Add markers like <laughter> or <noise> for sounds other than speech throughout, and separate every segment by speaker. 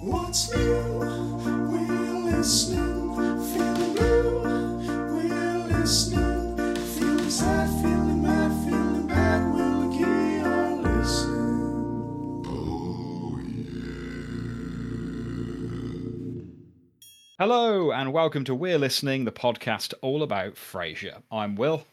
Speaker 1: What's new? We're listening. Feeling blue. We're listening. Feeling sad, feeling mad, feeling bad. We'll keep on listening.
Speaker 2: Hello, and welcome to We're Listening, the podcast all about Frasier. I'm Will,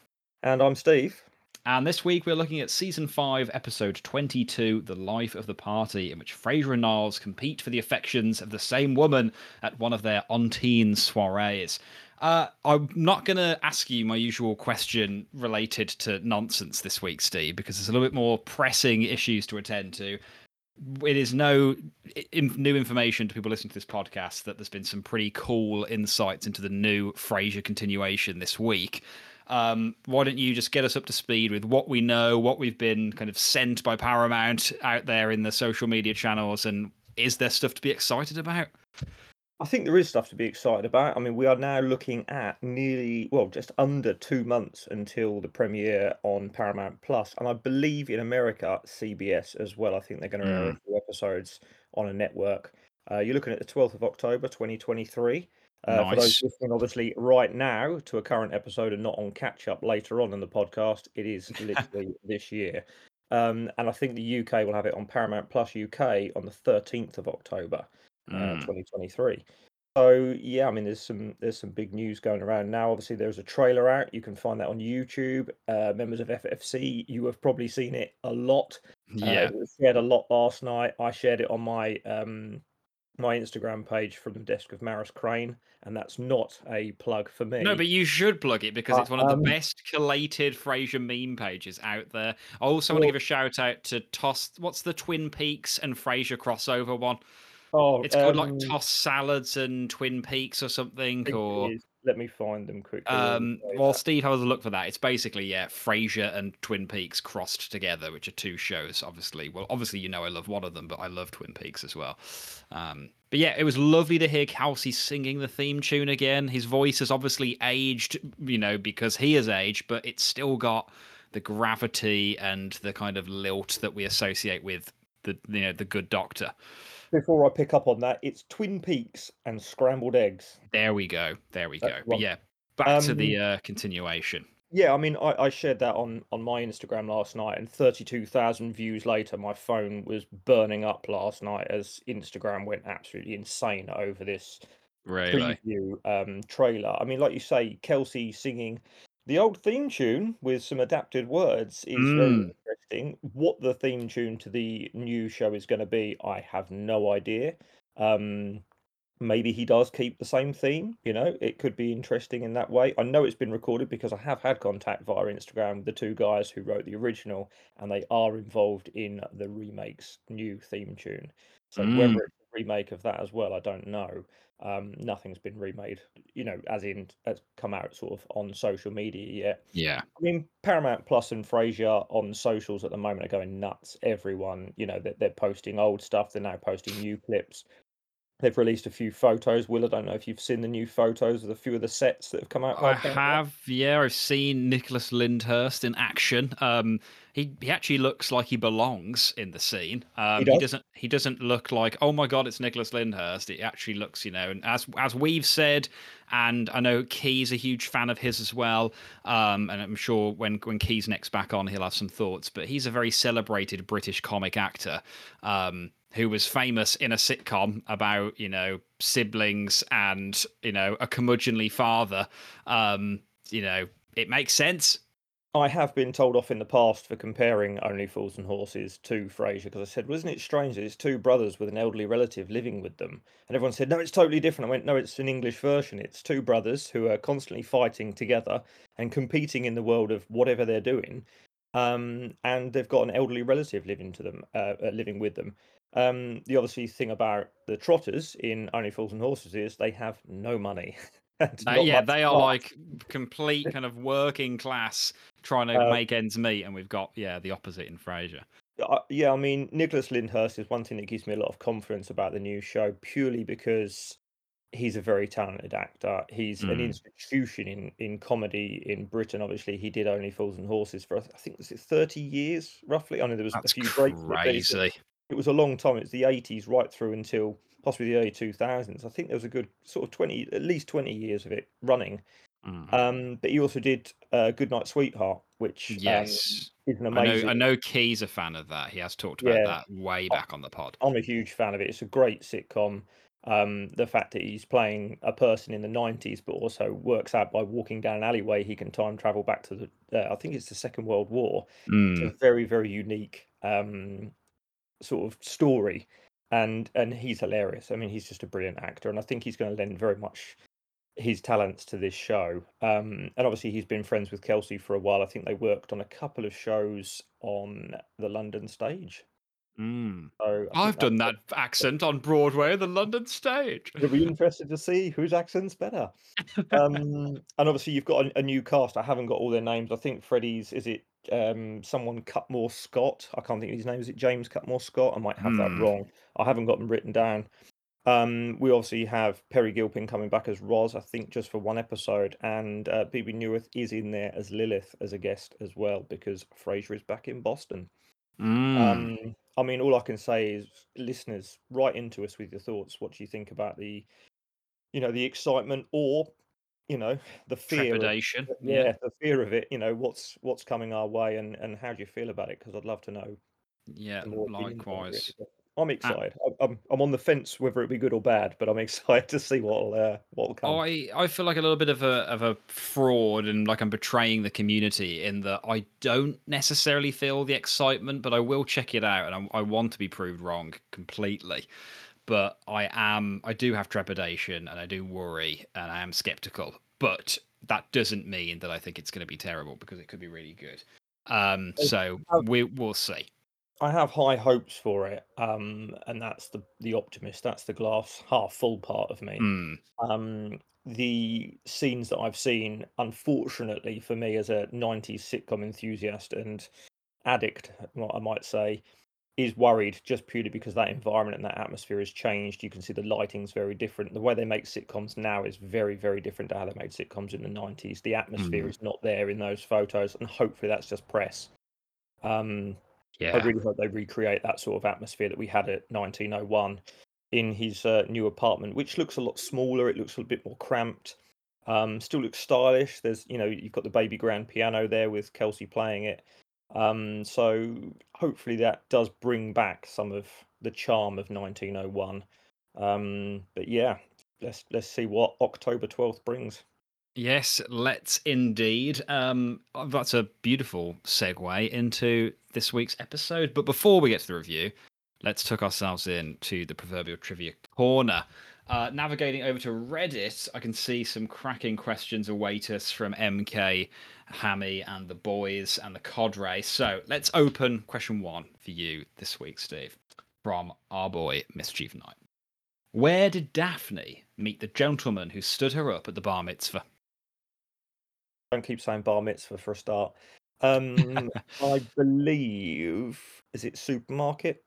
Speaker 3: And I'm Steve.
Speaker 2: And this week we're looking at season 5, episode 22, The Life of the Party, in which Frasier and Niles compete for the affections of the same woman at one of their on teen soirees. Uh, I'm not going to ask you my usual question related to nonsense this week, Steve, because there's a little bit more pressing issues to attend to. it is no new information to people listening to this podcast that there's been some pretty cool insights into the new Frasier continuation this week. Um, why don't you just get us up to speed with what we know, what we've been kind of sent by Paramount out there in the social media channels, and is there stuff to be excited about?
Speaker 3: I think there is stuff to be excited about. I mean, we are now looking at nearly, well, just under two months until the premiere on Paramount Plus, and I believe in America, CBS as well. I think they're going to air a few episodes on a network. Uh, you're looking at the 12th of October, 2023. Uh, For those listening, obviously, right now to a current episode and not on catch up later on in the podcast, it is literally <laughs> this year. Um, and I think the UK will have it on Paramount Plus UK on the 13th of October uh,
Speaker 2: Mm.
Speaker 3: 2023. So yeah, I mean, there's some there's some big news going around now. Obviously, there's a trailer out. You can find that on YouTube. Uh, members of FFC, you have probably seen it a lot. Uh,
Speaker 2: Yeah.
Speaker 3: it was shared a lot last night. I shared it on my um my Instagram page from the desk of Maris Crane, and that's not a plug for me.
Speaker 2: No, but you should plug it because
Speaker 3: Uh,
Speaker 2: it's one of the
Speaker 3: um,
Speaker 2: best collated Frasier meme pages out there. I also want to give a shout out to Toss. What's the Twin Peaks and Frasier crossover one?
Speaker 3: oh,
Speaker 2: It's called like
Speaker 3: um,
Speaker 2: Toss Salads and Twin Peaks or something. Or
Speaker 3: is. Let me find them quickly.
Speaker 2: um, well,
Speaker 3: that.
Speaker 2: Steve has a look for that. It's basically yeah, Frasier and Twin Peaks crossed together, which are two shows. Obviously, well, obviously you know I love one of them, but I love Twin Peaks as well. Um, but yeah, it was lovely to hear Kelsey singing the theme tune again. His voice has obviously aged, you know, because he has aged, but it's still got the gravity and the kind of lilt that we associate with the you know the Good Doctor.
Speaker 3: Before I pick up on that, it's Twin Peaks and scrambled eggs.
Speaker 2: There we go. There we go. But yeah, back to
Speaker 3: Um,
Speaker 2: the uh, continuation.
Speaker 3: Yeah, I mean, I, I shared that on on my Instagram last night, and thirty two thousand views later, my phone was burning up last night as Instagram went absolutely insane over this
Speaker 2: Really.
Speaker 3: preview um, trailer. I mean, like you say, Kelsey singing the old theme tune with some adapted words is very
Speaker 2: Mm.
Speaker 3: interesting. What the theme tune to the new show is going to be, I have no idea. Um, maybe he does keep the same theme. You know, it could be interesting in that way. I know it's been recorded because I have had contact via Instagram with the two guys who wrote the original, and they are involved in the remake's new theme tune. So
Speaker 2: Mm.
Speaker 3: whether it's a remake of that as well, I don't know. Um, nothing's been remade, you know, as in has come out sort of on social media yet.
Speaker 2: Yeah.
Speaker 3: I mean, Paramount Plus and Frasier on socials at the moment are going nuts. Everyone, you know, they're, they're posting old stuff. They're now posting new clips. They've released a few photos. Will, I don't know if you've seen the new photos of a few of the sets that have come out.
Speaker 2: I have, yeah, I've seen Nicholas Lyndhurst in action. Um, he he actually looks like he belongs in the scene. Um, he,
Speaker 3: does?
Speaker 2: doesn't he doesn't look like oh my god, it's Nicholas Lyndhurst. It actually looks, you know, and as as we've said, and I know Key's a huge fan of his as well. Um, and I'm sure when when Key's next back on, he'll have some thoughts. But he's a very celebrated British comic actor. Um, who was famous in a sitcom about you know siblings and you know a curmudgeonly father um you know it makes sense
Speaker 3: I have been told off in the past for comparing Only Fools and Horses to Frasier because I said, wasn't it strange that it's two brothers with an elderly relative living with them? And everyone said, no, it's totally different. I went, no, it's an English version. It's two brothers who are constantly fighting together and competing in the world of whatever they're doing. Um, and they've got an elderly relative living to them, uh, uh, living with them. Um, the obviously thing about the Trotters in Only Fools and Horses is they have no money. <laughs>
Speaker 2: Uh, yeah they are like complete kind of working class trying to
Speaker 3: Uh,
Speaker 2: make ends meet and we've got yeah the opposite in frasier
Speaker 3: Uh, yeah, I mean, Nicholas Lyndhurst is one thing that gives me a lot of confidence about the new show, purely because he's a very talented actor. He's an
Speaker 2: Mm.
Speaker 3: institution in in comedy in Britain. Obviously, he did Only Fools and Horses for I think was it thirty years roughly. I know there was
Speaker 2: that's
Speaker 3: a few breaks, but he did-
Speaker 2: crazy
Speaker 3: it was a long time. It was the eighties right through until possibly the early two thousands. I think there was a good sort of twenty, at least twenty years of it running.
Speaker 2: Mm.
Speaker 3: Um, but he also did uh, Good Night Sweetheart, which um,
Speaker 2: Yes.
Speaker 3: is an
Speaker 2: I know,
Speaker 3: amazing.
Speaker 2: I know Key's a fan of that. He has talked about
Speaker 3: Yeah.
Speaker 2: that way back on the pod.
Speaker 3: I'm a huge fan of it. It's a great sitcom. Um, the fact that he's playing a person in the 90s, but also works out by walking down an alleyway, he can time travel back to the, uh, I think it's the Second World War. It's
Speaker 2: Mm.
Speaker 3: a very, very unique um, sort of story, and and he's hilarious. I mean, he's just a brilliant actor, and I think he's going to lend very much his talents to this show. Um, and obviously, he's been friends with Kelsey for a while. I think they worked on a couple of shows on the London stage.
Speaker 2: Mm.
Speaker 3: So I think
Speaker 2: I've done that accent on Broadway, the London stage.
Speaker 3: You'll be interested to see whose accent's better. <laughs> Um, and obviously, you've got a, a new cast. I haven't got all their names. I think Freddie's is it um, someone Cutmore Scott? I can't think of his name. Is it James Cutmore Scott? I might have
Speaker 2: Hmm.
Speaker 3: that wrong. I haven't got them written down. Um, we obviously have Peri Gilpin coming back as Roz, I think, just for one episode, and uh, Bebe Neuwirth is in there as Lilith as a guest as well because Frasier is back in Boston.
Speaker 2: Mm.
Speaker 3: Um, I mean, all I can say is, listeners, write into us with your thoughts. What do you think about the, you know, the excitement or, you know, the fear? Of,
Speaker 2: Trepidation.
Speaker 3: yeah, the fear of it. You know, what's what's coming our way, and and how do you feel about it? Because I'd love to know.
Speaker 2: Yeah,
Speaker 3: some more opinions on it, really.
Speaker 2: likewise.
Speaker 3: I'm excited. I- I'm I'm on the fence whether it be good or bad, but I'm <laughs> excited to see what'll uh, what'll come.
Speaker 2: I, I feel like a little bit of a of a fraud and like I'm betraying the community in that I don't necessarily feel the excitement, but I will check it out and I, I want to be proved wrong completely. But I am I do have trepidation and I do worry and I am skeptical. But that doesn't mean that I think it's going to be terrible because it could be really good. Um, so
Speaker 3: uh,
Speaker 2: we we'll see.
Speaker 3: I have high hopes for it, um, and that's the the optimist. That's the glass half full part of me.
Speaker 2: Hmm.
Speaker 3: um, the scenes that I've seen, unfortunately for me as a 90s sitcom enthusiast and addict, what I might say, is worried just purely because that environment and that atmosphere has changed. You can see the lighting's very different. The way they make sitcoms now is very, very different to how they made sitcoms in the 90s. The atmosphere
Speaker 2: Mm.
Speaker 3: is not there in those photos, and hopefully that's just press. Um, I really hope they recreate that sort of atmosphere that we had at 1901 in his uh, new apartment, which looks a lot smaller. It looks a bit more cramped. Um, still looks stylish. There's, you know, you've got the baby grand piano there with Kelsey playing it. Um, so hopefully that does bring back some of the charm of 1901. Um, but yeah, let's let's see what October 12th brings.
Speaker 2: Yes, let's indeed. Um, that's a beautiful segue into this week's episode. But before we get to the review, let's tuck ourselves in to the proverbial trivia corner. Uh, navigating over to Reddit, I can see some cracking questions await us from MK, Hammy, and the boys and the Cadre. So let's open question one for you this week, Steve, from our boy Mischief Knight. Where did Daphne meet the gentleman who stood her up at the bar mitzvah?
Speaker 3: Don't keep saying bar mitzvah for a start. <laughs> Um, I believe is it supermarket?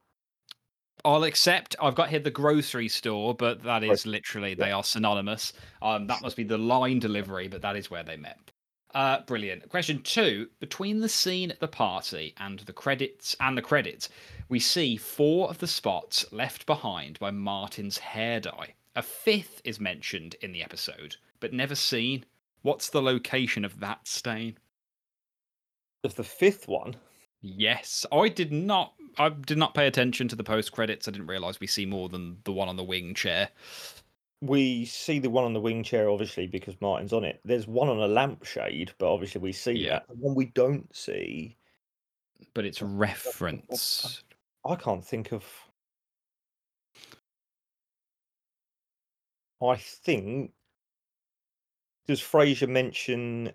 Speaker 2: I'll accept. I've got here the grocery store, but that is literally they are synonymous. Um, that must be the line delivery, but that is where they met. Uh, brilliant. Question two: Between the scene at the party and the credits and the credits, we see four of the spots left behind by Martin's hair dye. A fifth is mentioned in the episode, but never seen. What's the location of that stain?
Speaker 3: Of the fifth one,
Speaker 2: Yes, I did not. I did not pay attention to the post credits. I didn't realize we see more than the one on the wing chair.
Speaker 3: we see the one on the wing chair, obviously, because Martin's on it. There's one on a lampshade, but obviously we see
Speaker 2: Yeah.
Speaker 3: that. The one we don't see,
Speaker 2: but it's reference.
Speaker 3: I can't think of. I think does Frasier mention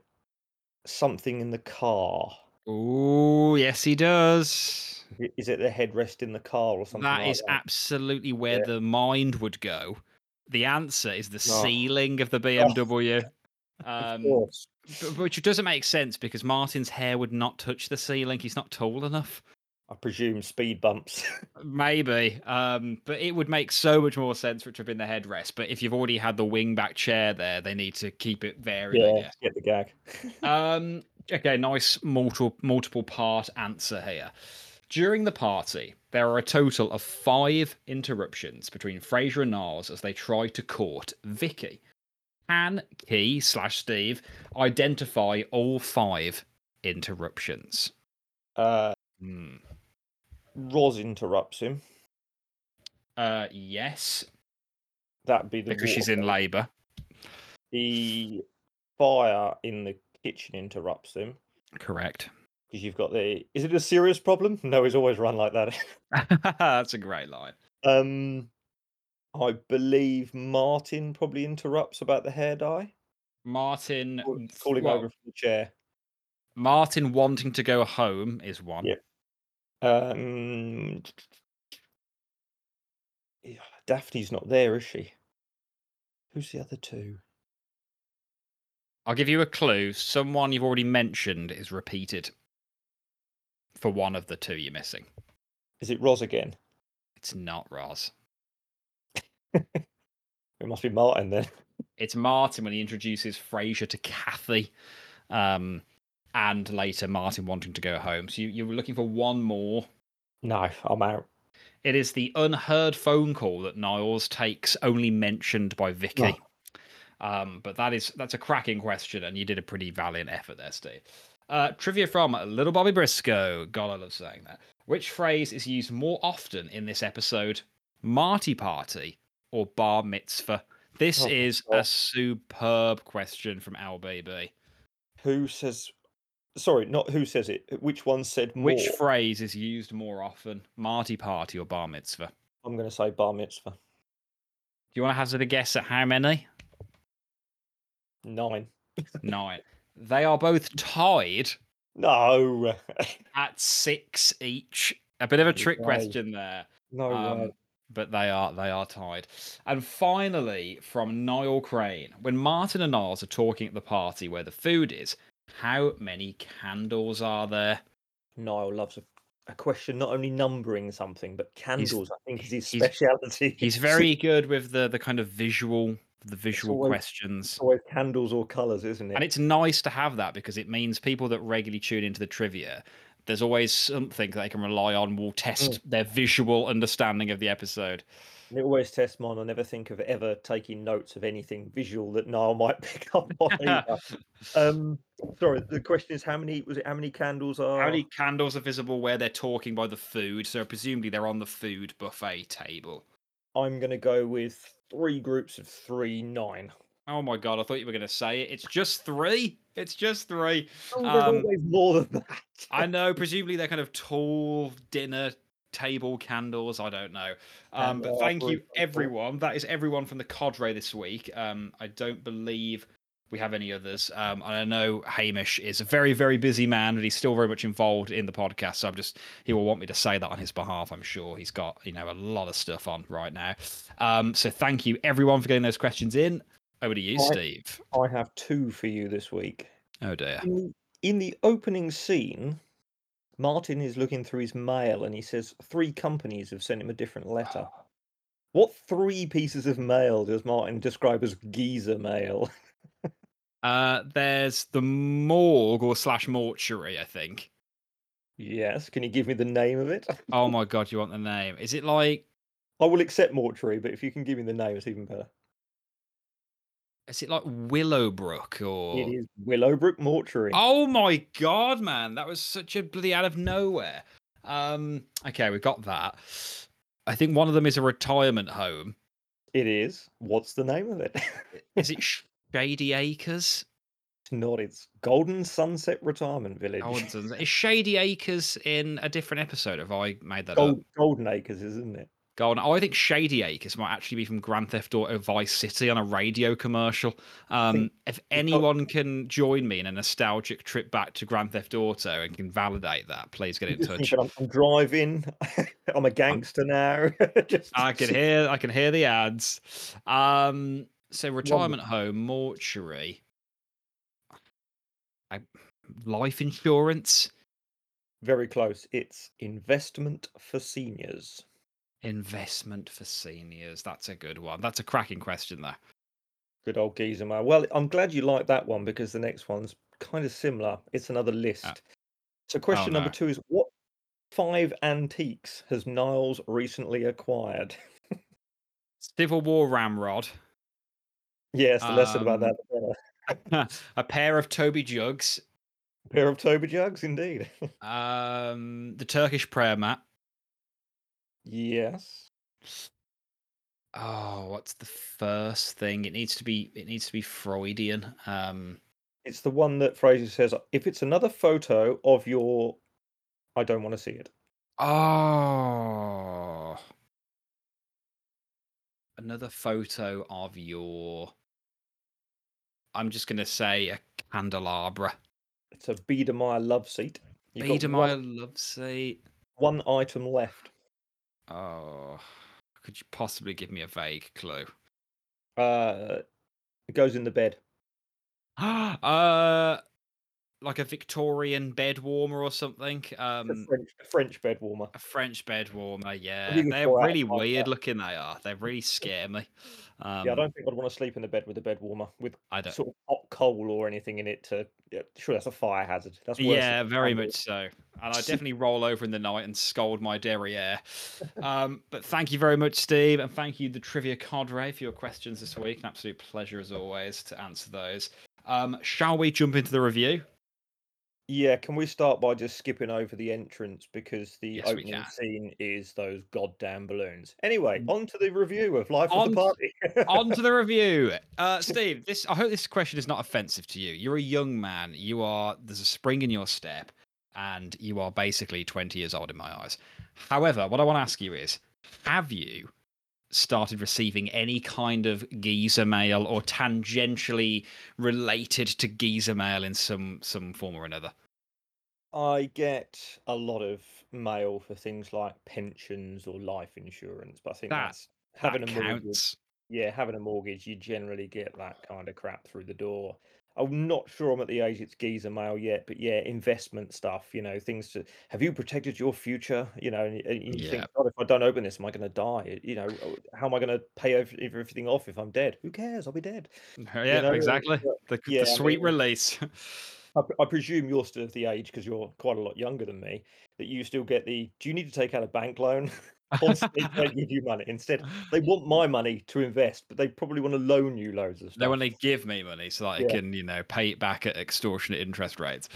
Speaker 3: something in the car?
Speaker 2: Oh, yes, he does.
Speaker 3: Is it the headrest in the car or something?
Speaker 2: That
Speaker 3: like
Speaker 2: is
Speaker 3: that?
Speaker 2: absolutely where
Speaker 3: Yeah.
Speaker 2: the mind would go. The answer is the
Speaker 3: Oh.
Speaker 2: ceiling of the BMW. <laughs>
Speaker 3: Of
Speaker 2: Um,
Speaker 3: course.
Speaker 2: which doesn't make sense because Martin's hair would not touch the ceiling. He's not tall enough.
Speaker 3: I presume speed bumps. <laughs>
Speaker 2: Maybe, um, but it would make so much more sense for it to have been the headrest. But if you've already had the wing back chair there, they need to keep it varied.
Speaker 3: Yeah, get the gag. <laughs>
Speaker 2: Um, okay, nice multiple multiple part answer here. During the party, there are a total of five interruptions between Frasier and Niles as they try to court Vicky. Can Key slash Steve identify all five interruptions?
Speaker 3: Uh,
Speaker 2: Hmm.
Speaker 3: Roz interrupts him.
Speaker 2: Uh, yes,
Speaker 3: That'd be the
Speaker 2: because she's in labour.
Speaker 3: The fire in the kitchen interrupts him
Speaker 2: Correct.
Speaker 3: because you've got the. Is it a serious problem? No, he's always run like that. <laughs> <laughs>
Speaker 2: That's a great line.
Speaker 3: um, I believe Martin probably interrupts about the hair dye,
Speaker 2: Martin,
Speaker 3: Call- calling
Speaker 2: well,
Speaker 3: over from the chair.
Speaker 2: Martin wanting to go home is one.
Speaker 3: Yeah. Um, yeah, Daphne's not there, is she? Who's the other two?
Speaker 2: I'll give you a clue. Someone you've already mentioned is repeated for one of the two you're missing.
Speaker 3: Is it Roz again?
Speaker 2: It's not Roz. <laughs>
Speaker 3: It must be Martin then.
Speaker 2: It's Martin when he introduces Frasier to Kathy, um, and later Martin wanting to go home. So you, you were looking for one more.
Speaker 3: No, I'm out.
Speaker 2: It is the unheard phone call that Niles takes, only mentioned by Vicky. Um, but that is that's a cracking question, and you did a pretty valiant effort there, Steve. Uh, trivia from Little Bobby Briscoe. God, I love saying that. Which phrase is used more often in this episode? Marty party or bar mitzvah? This
Speaker 3: Oh,
Speaker 2: is
Speaker 3: God.
Speaker 2: a superb question from LBB.
Speaker 3: Who says? Sorry, not who says it. Which one said more?
Speaker 2: Which phrase is used more often? Marty party or bar mitzvah?
Speaker 3: I'm going to say bar mitzvah.
Speaker 2: Do you want to hazard a guess at how many?
Speaker 3: Nine. <laughs>
Speaker 2: Nine. They are both tied
Speaker 3: No. <laughs>
Speaker 2: at six each. A bit of a trick
Speaker 3: way.
Speaker 2: question there.
Speaker 3: no
Speaker 2: Um, but they are they are tied. And finally, from Niall Crane, when Martin and Niles are talking at the party where the food is, how many candles are there?
Speaker 3: Niall loves a, a question, not only numbering something, but candles. I think is his
Speaker 2: he's-
Speaker 3: speciality.
Speaker 2: He's <laughs> very good with the the kind of visual the visual
Speaker 3: always-
Speaker 2: questions.
Speaker 3: always candles or colours, isn't it?
Speaker 2: And it's nice to have that because it means people that regularly tune into the trivia, there's always something they can rely on will test
Speaker 3: Mm.
Speaker 2: their visual understanding of the episode.
Speaker 3: It always tests mine. I never think of ever taking notes of anything visual that Niall might <laughs> pick up on. <laughs> either. um, sorry, the question is how many was it? How many candles are?
Speaker 2: How many candles are visible where they're talking by the food? So presumably they're on the food buffet table.
Speaker 3: I'm going to go with three groups of three, nine.
Speaker 2: Oh my god, I thought you were going to say it. It's just three. It's just three.
Speaker 3: Oh, there's
Speaker 2: Um,
Speaker 3: always more than that.
Speaker 2: I know. Presumably they're kind of tall dinner table candles. I don't know. Um, but thank you,
Speaker 3: offering, of course.
Speaker 2: everyone. That is everyone from the Cadre this week. Um, I don't believe we have any others. Um, and I know Hamish is a very, very busy man, but he's still very much involved in the podcast. So I'm just he will want me to say that on his behalf. I'm sure he's got you know a lot of stuff on right now. Um, so thank you everyone for getting those questions in. Over to you,
Speaker 3: Right.
Speaker 2: Steve.
Speaker 3: I have two for you this week.
Speaker 2: Oh dear.
Speaker 3: In in the opening scene, Martin is looking through his mail and he says three companies have sent him a different letter. What three pieces of mail does Martin describe as geezer mail? <laughs>
Speaker 2: Uh, there's the morgue or slash mortuary, I think.
Speaker 3: yes, can you give me the name of it?
Speaker 2: Oh <laughs> my god, you want the name? Is it like
Speaker 3: I will accept mortuary, but if you can give me the name, it's even better.
Speaker 2: Is it like Willowbrook or
Speaker 3: It is Willowbrook Mortuary.
Speaker 2: Oh my god, man, that was such a bloody out of nowhere. Um okay, we got that. I think one of them is a retirement home.
Speaker 3: It is. What's the name of it?
Speaker 2: Is it Shady Acres?
Speaker 3: it's not. It's Golden Sunset Retirement Village.
Speaker 2: Oh, it's- is <laughs> Shady Acres in a different episode? Have I made that up?
Speaker 3: Golden Acres, isn't it?
Speaker 2: Golden. Oh, I think Shady Acres might actually be from Grand Theft Auto Vice City on a radio commercial. Um, if anyone can join me in a nostalgic trip back to Grand Theft Auto and can validate that, please get in touch.
Speaker 3: I'm, I'm driving. <laughs> I'm a gangster now. <laughs> Just
Speaker 2: I can <laughs> hear, I can hear the ads. Um, so retirement home, mortuary, I, life insurance,
Speaker 3: very close. It's investment for seniors.
Speaker 2: Investment for seniors. That's a good one. That's a cracking question, there.
Speaker 3: Good old geezer man. Well, I'm glad you like that one because the next one's kind of similar. It's another list. so question number
Speaker 2: no.
Speaker 3: two is what five antiques has Niles recently acquired? <laughs>
Speaker 2: Civil War ramrod,
Speaker 3: yes, the less said about
Speaker 2: Um,
Speaker 3: that, the better. <laughs>
Speaker 2: a pair of Toby jugs,
Speaker 3: A pair of Toby jugs, indeed. <laughs>
Speaker 2: um, the Turkish prayer mat.
Speaker 3: Yes.
Speaker 2: Oh, what's the first thing? It needs to be. It needs to be Freudian. Um,
Speaker 3: It's the one that Frasier says, if it's another photo of your. I don't want to see it.
Speaker 2: oh, another photo of your. I'm just gonna say a candelabra.
Speaker 3: It's a Biedermeier love seat. You've
Speaker 2: Biedermeier
Speaker 3: one,
Speaker 2: love seat.
Speaker 3: one item left.
Speaker 2: Oh, could you possibly give me a vague clue?
Speaker 3: Uh, it goes in the bed. <gasps>
Speaker 2: uh, like a Victorian bed warmer or something.
Speaker 3: A
Speaker 2: Um,
Speaker 3: French, a French bed warmer.
Speaker 2: a French bed warmer. Yeah, they're
Speaker 3: four out of
Speaker 2: really weird looking. They are. They really scare me. Um,
Speaker 3: yeah, I don't think I'd want to sleep in the bed with a bed warmer with
Speaker 2: I don't.
Speaker 3: sort of hot coal or anything in it. To yeah, sure, that's a fire hazard. That's.
Speaker 2: Yeah, very much so. And I <laughs> definitely roll over in the night and scold my derriere. Um, but thank you very much, Steve, and thank you, the Trivia Cadre, for your questions this week. An absolute pleasure as always to answer those. Um, shall we jump into the review?
Speaker 3: Yeah, can we start by just skipping over the entrance because the
Speaker 2: Yes,
Speaker 3: opening scene is those goddamn balloons. Anyway,
Speaker 2: Mm.
Speaker 3: on to the review of Life of
Speaker 2: On-
Speaker 3: the Party.
Speaker 2: on to the <laughs> review. Uh, Steve, this I hope this question is not offensive to you. You're a young man. You are there's a spring in your step, and you are basically 20 years old in my eyes. However, what I want to ask you is, have you started receiving any kind of geezer mail or tangentially related to geezer mail in some some form or another?
Speaker 3: I get a lot of mail for things like pensions or life insurance, but I think
Speaker 2: That-
Speaker 3: that's having
Speaker 2: that
Speaker 3: a mortgage. Yeah, having a mortgage, you generally get that kind of crap through the door. I'm not sure I'm at the age it's geezer mail yet, but yeah, investment stuff, you know, things to have you protected your future? You know, and, and you think, God, if I don't open this, am I going to die? You know, "Oh, how am I going to pay ev- everything off if I'm dead? Who cares? I'll be dead. <laughs>
Speaker 2: Yeah,
Speaker 3: know,
Speaker 2: exactly. The,
Speaker 3: yeah,
Speaker 2: the sweet
Speaker 3: mean-
Speaker 2: release. <laughs>
Speaker 3: I, I presume you're still at the age because you're quite a lot younger than me that you still get the. Do you need to take out a bank loan? <laughs> Constantly they give you money. Instead, they want my money to invest, but they probably want to loan you loads of stuff.
Speaker 2: They want to give me money so that I can, you know, pay it back at extortionate interest rates.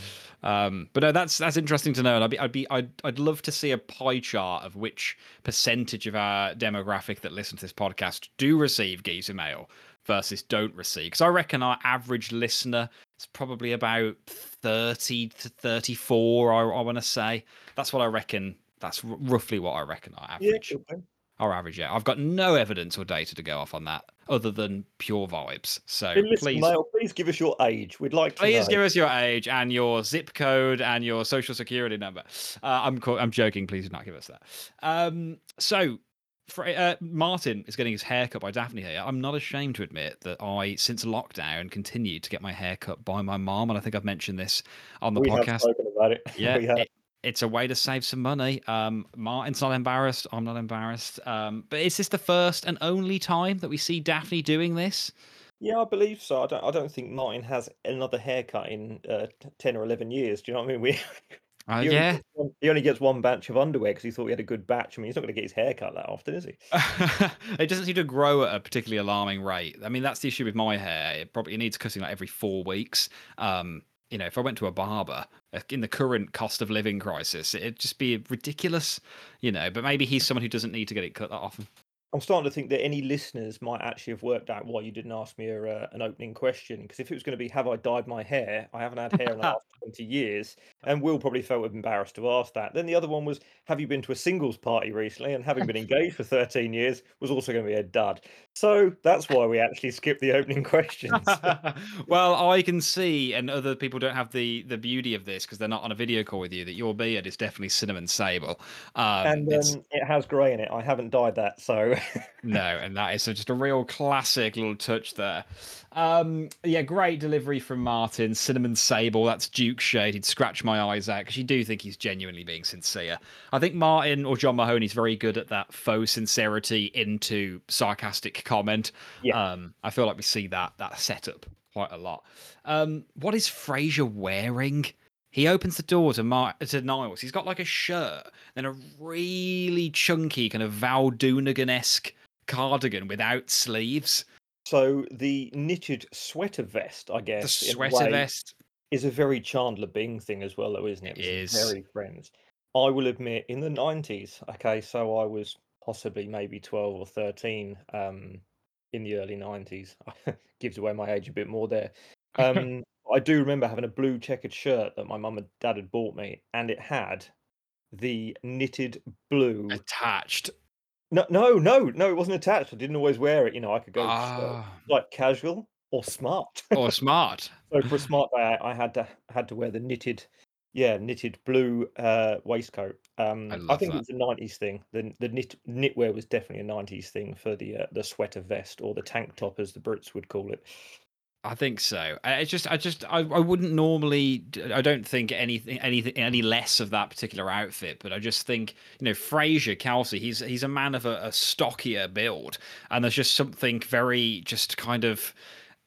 Speaker 2: Um, but no, that's that's interesting to know, and I'd be, I'd be, I'd, I'd love to see a pie chart of which percentage of our demographic that listen to this podcast do receive geezer mail versus don't receive. Because I reckon our average listener is probably about thirty to thirty-four. I, I want to say that's what I reckon. That's r- roughly what I reckon our average.
Speaker 3: okay.
Speaker 2: Our average, yeah. I've got no evidence or data to go off on that, other than pure vibes. So
Speaker 3: Hey, listen,
Speaker 2: please,
Speaker 3: please give us your age. We'd like to
Speaker 2: please
Speaker 3: know.
Speaker 2: give us your age and your zip code and your social security number. Uh, I'm co- I'm joking. Please do not give us that. Um, so. Fra- uh, Martin is getting his hair cut by Daphne here. I'm not ashamed to admit that I, since lockdown, continued to get my hair cut by my mom, and I think I've mentioned this on the
Speaker 3: we have
Speaker 2: podcast.
Speaker 3: spoken about it. <laughs>
Speaker 2: Yeah,
Speaker 3: have.
Speaker 2: it- it's a way to save some money. Um, Martin's not embarrassed. I'm not embarrassed. Um, but is this the first and only time that we see Daphne doing this?
Speaker 3: Yeah, I believe so. I don't. I don't think Martin has another haircut in uh, ten or eleven years. Do you know what I mean? We.
Speaker 2: Uh,
Speaker 3: he only
Speaker 2: yeah.
Speaker 3: gets one- he only gets one batch of underwear because he thought he had a good batch. I mean, he's not going to get his hair cut that often, is he? <laughs>
Speaker 2: it doesn't seem to grow at a particularly alarming rate. I mean, that's the issue with my hair. It probably needs cutting like every four weeks. Um, you know, if I went to a barber in the current cost of living crisis, it'd just be ridiculous. You know, but maybe he's someone who doesn't need to get it cut that often.
Speaker 3: I'm starting to think that any listeners might actually have worked out why you didn't ask me a, uh, an opening question. Because if it was going to be, have I dyed my hair? I haven't had hair in the <laughs> last 20 years. And Will probably felt embarrassed to ask that. Then the other one was, have you been to a singles party recently? And having been <laughs> engaged for 13 years was also going to be a dud. So that's why we actually skipped the opening questions. <laughs>
Speaker 2: well, I can see, and other people don't have the the beauty of this because they're not on a video call with you. That your beard is definitely cinnamon sable. Um,
Speaker 3: and um, it has grey in it. I haven't dyed that. So <laughs>
Speaker 2: No, and that is just a real classic little touch there. Um, yeah, great delivery from Martin. Cinnamon Sable, that's Duke shade. He'd scratch my eyes out because you do think he's genuinely being sincere. I think Martin or John Mahoney's very good at that faux sincerity into sarcastic comment.
Speaker 3: Yeah.
Speaker 2: Um, I feel like we see that that setup quite a lot. Um, what is Frasier wearing? He opens the door to, Mar- to Niles. He's got like a shirt, then a really chunky kind of Val Doonican esque cardigan without sleeves.
Speaker 3: So the knitted sweater vest, I guess, a
Speaker 2: sweater
Speaker 3: way,
Speaker 2: vest.
Speaker 3: is a very Chandler Bing thing as well, though, isn't it?
Speaker 2: It
Speaker 3: It's. Very friends. I will admit, in the nineties, okay, so I was possibly maybe twelve or thirteen, um, in the early nineties. <laughs> Gives away my age a bit more there. <laughs> Um, I do remember having a blue checkered shirt that my mum and dad had bought me, and it had the knitted blue.
Speaker 2: Attached.
Speaker 3: No, no, no, no, it wasn't attached. I didn't always wear it. You know, I could go uh,
Speaker 2: Ah,
Speaker 3: like casual or smart.
Speaker 2: or smart. <laughs>
Speaker 3: So for a smart day, I, I had to had to wear the knitted, yeah, knitted blue uh, waistcoat. Um, I,
Speaker 2: love
Speaker 3: think
Speaker 2: that.
Speaker 3: it was a nineties thing. The the knit knitwear was definitely a nineties thing for the uh, the sweater vest or the tank top, as the Brits would call it.
Speaker 2: I think so. It's just, I just, I, I wouldn't normally. I don't think anything, anything, any less of that particular outfit. But I just think, you know, Frasier Kelsey. He's he's a man of a, a stockier build, and there's just something very, just kind of.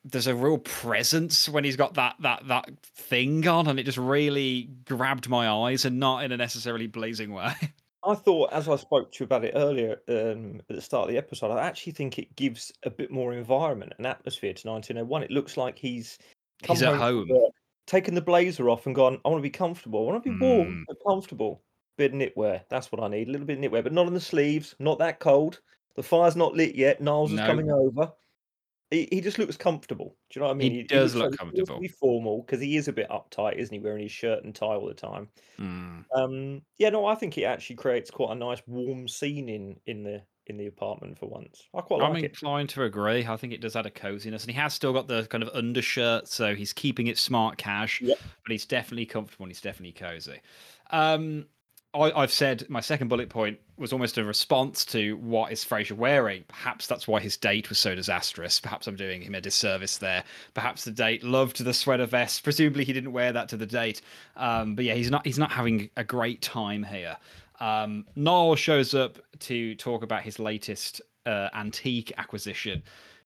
Speaker 2: There's a real presence when he's got that that that thing on, and it just really grabbed my eyes, and not in a necessarily blazing way. <laughs>
Speaker 3: I thought, as I spoke to you about it earlier um, at the start of the episode, I actually think it gives a bit more environment and atmosphere to 1901. It looks like he's come
Speaker 2: He's at home.
Speaker 3: taken the blazer off, and gone. I want to be comfortable. I want to be warm
Speaker 2: Mm.
Speaker 3: but comfortable. Bit of knitwear. That's what I need. A little bit of knitwear, but not on the sleeves. Not that cold. The fire's not lit yet. Niles is
Speaker 2: No.
Speaker 3: coming over. He, he just looks comfortable. Do you know what I mean?
Speaker 2: He
Speaker 3: mean?
Speaker 2: does
Speaker 3: looks
Speaker 2: look
Speaker 3: like
Speaker 2: comfortable.
Speaker 3: Be formal because he is a bit uptight, isn't he? Wearing his shirt and tie all the time.
Speaker 2: Mm.
Speaker 3: Um, yeah, no, I think it actually creates quite a nice warm scene in in the in the apartment for once. I quite
Speaker 2: I'm
Speaker 3: like it.
Speaker 2: inclined to agree. I think it does add a coziness, and he has still got the kind of undershirt, so he's keeping it smart cash,
Speaker 3: Yep.
Speaker 2: but he's definitely comfortable and he's definitely cozy. Um, I, I've said my second bullet point was almost a response to what is Frasier wearing. Perhaps that's why his date was so disastrous. Perhaps I'm doing him a disservice there. Perhaps the date loved the sweater vest. Presumably he didn't wear that to the date. Um, but yeah, he's not he's not having a great time here. Um, Noel shows up to talk about his latest uh, antique acquisition.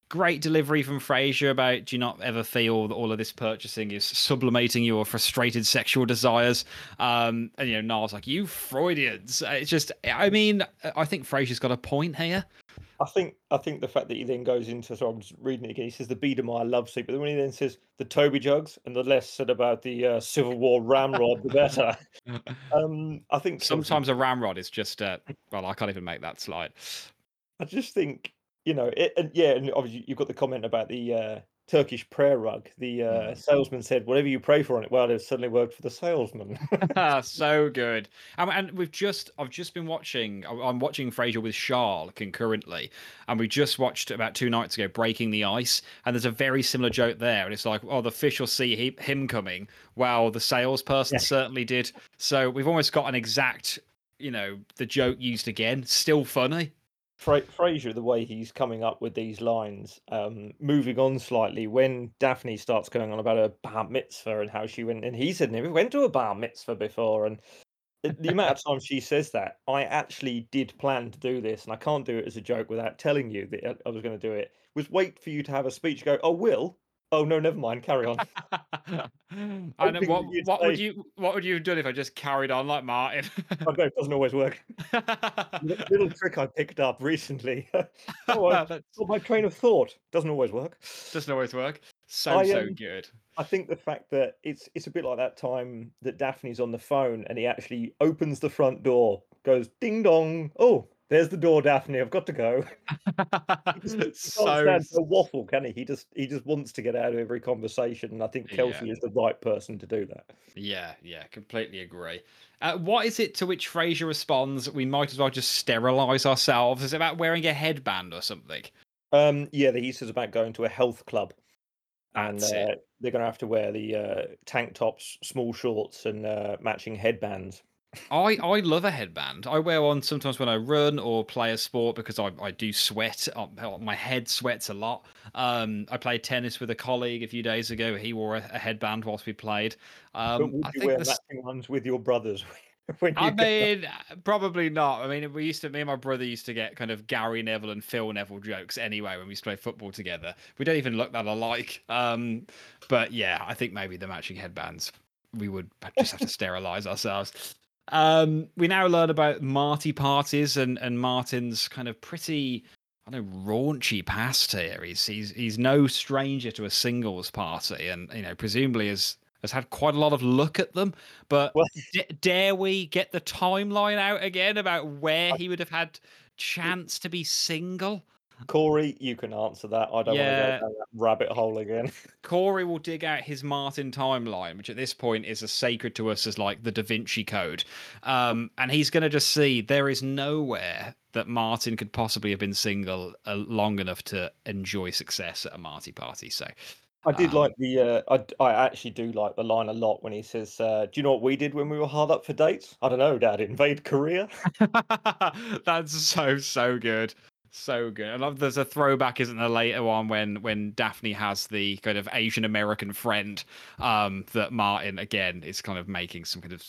Speaker 2: Great delivery from Frasier about do you not ever feel that all of this purchasing is sublimating your frustrated sexual desires? Um, and you know, Niall's like, you Freudians. Uh, It's just, I mean, I think Frasier's got a point here.
Speaker 3: I think I think the fact that he then goes into so I'm just reading it again. He says the Biedermeier love seat, but then when he then says the Toby jugs and the less said about the uh, Civil War ramrod, the better. <laughs> Um, I think
Speaker 2: Sometimes a ramrod is just, uh, well, I can't even make that slide.
Speaker 3: I just think you know it, and yeah, and obviously you've got the comment about the uh, Turkish prayer rug. The uh,
Speaker 2: Mm.
Speaker 3: salesman said, "Whatever you pray for on it." Well, it suddenly worked for the salesman. <laughs> <laughs>
Speaker 2: so good. Um, and we've just, I've just been watching, I'm watching Frasier with Charles concurrently, and we just watched about two nights ago Breaking the Ice, and there's a very similar joke there, and it's like, oh, the fish will see he, him coming. Well, the salesperson
Speaker 3: Yeah.
Speaker 2: certainly did. So we've almost got an exact, you know, the joke used again. Still funny.
Speaker 3: Fra- Frasier, the way he's coming up with these lines, um, moving on slightly, when Daphne starts going on about a bar mitzvah and how she went, and he said never went to a bar mitzvah before, and the, amount of <laughs> times she says that, I actually did plan to do this, and I can't do it as a joke without telling you that I- I was going to do it. Was wait for you to have a speech, go, oh, Will, oh no, never mind, carry on. <laughs>
Speaker 2: and what, what would you what would you have done if I just carried on like Martin?
Speaker 3: It doesn't always work. <laughs> Little trick I picked up recently. <laughs> oh, I got my train of thought doesn't always work.
Speaker 2: doesn't always work. So
Speaker 3: I,
Speaker 2: so
Speaker 3: um,
Speaker 2: good.
Speaker 3: I think the fact that it's it's a bit like that time that Daphne's on the phone and he actually opens the front door, goes ding dong. Oh, there's the door, Daphne. I've got to go. <laughs> He
Speaker 2: so
Speaker 3: waffle, can he? He just he just wants to get out of every conversation, and I think
Speaker 2: Yeah.
Speaker 3: Kelsey is the right person to do that.
Speaker 2: yeah, yeah, completely agree. Uh, what is it to which Frasier responds? We might as well just sterilize ourselves. Is it about wearing a headband or something?
Speaker 3: Um, yeah, the he says about going to a health club, and uh, they're going to have to wear the uh, tank tops, small shorts, and uh, matching headbands.
Speaker 2: I, I love a headband. I wear one sometimes when I run or play a sport because I, I do sweat. My head sweats a lot. Um, I played tennis with a colleague a few days ago. He wore a, a headband whilst we played.
Speaker 3: But
Speaker 2: Um,
Speaker 3: would
Speaker 2: I
Speaker 3: you
Speaker 2: think
Speaker 3: wear
Speaker 2: this,
Speaker 3: matching ones with your brothers <laughs> when you
Speaker 2: I mean, probably not. I mean, we used to, me and my brother used to get kind of Gary Neville and Phil Neville jokes anyway when we used to play football together. We don't even look that alike. Um, but yeah, I think maybe the matching headbands. we would just have to sterilize ourselves. Um, we now learn about Marty parties and and Martin's kind of pretty. I don't know, raunchy past here. He's he's he's no stranger to a singles party, and you know, presumably has has had quite a lot of look at them. But
Speaker 3: Well-
Speaker 2: d- dare we get the timeline out again about where he would have had chance to be single?
Speaker 3: Corey, you can answer that. I don't
Speaker 2: Yeah.
Speaker 3: want to go down that rabbit hole again. <laughs>
Speaker 2: Corey will dig out his Martin timeline, which at this point is as sacred to us as like the Da Vinci Code. Um, and he's going to just see there is nowhere that Martin could possibly have been single uh, long enough to enjoy success at a Marty party. So,
Speaker 3: I did
Speaker 2: Um,
Speaker 3: like the. Uh, I I actually do like the line a lot when he says, uh, "Do you know what we did when we were hard up for dates? I don't know, Dad. Invade Korea." <laughs>
Speaker 2: that's so so good. So good. I love there's a throwback, isn't there, later on when when Daphne has the kind of Asian American friend um that Martin again is kind of making some kind of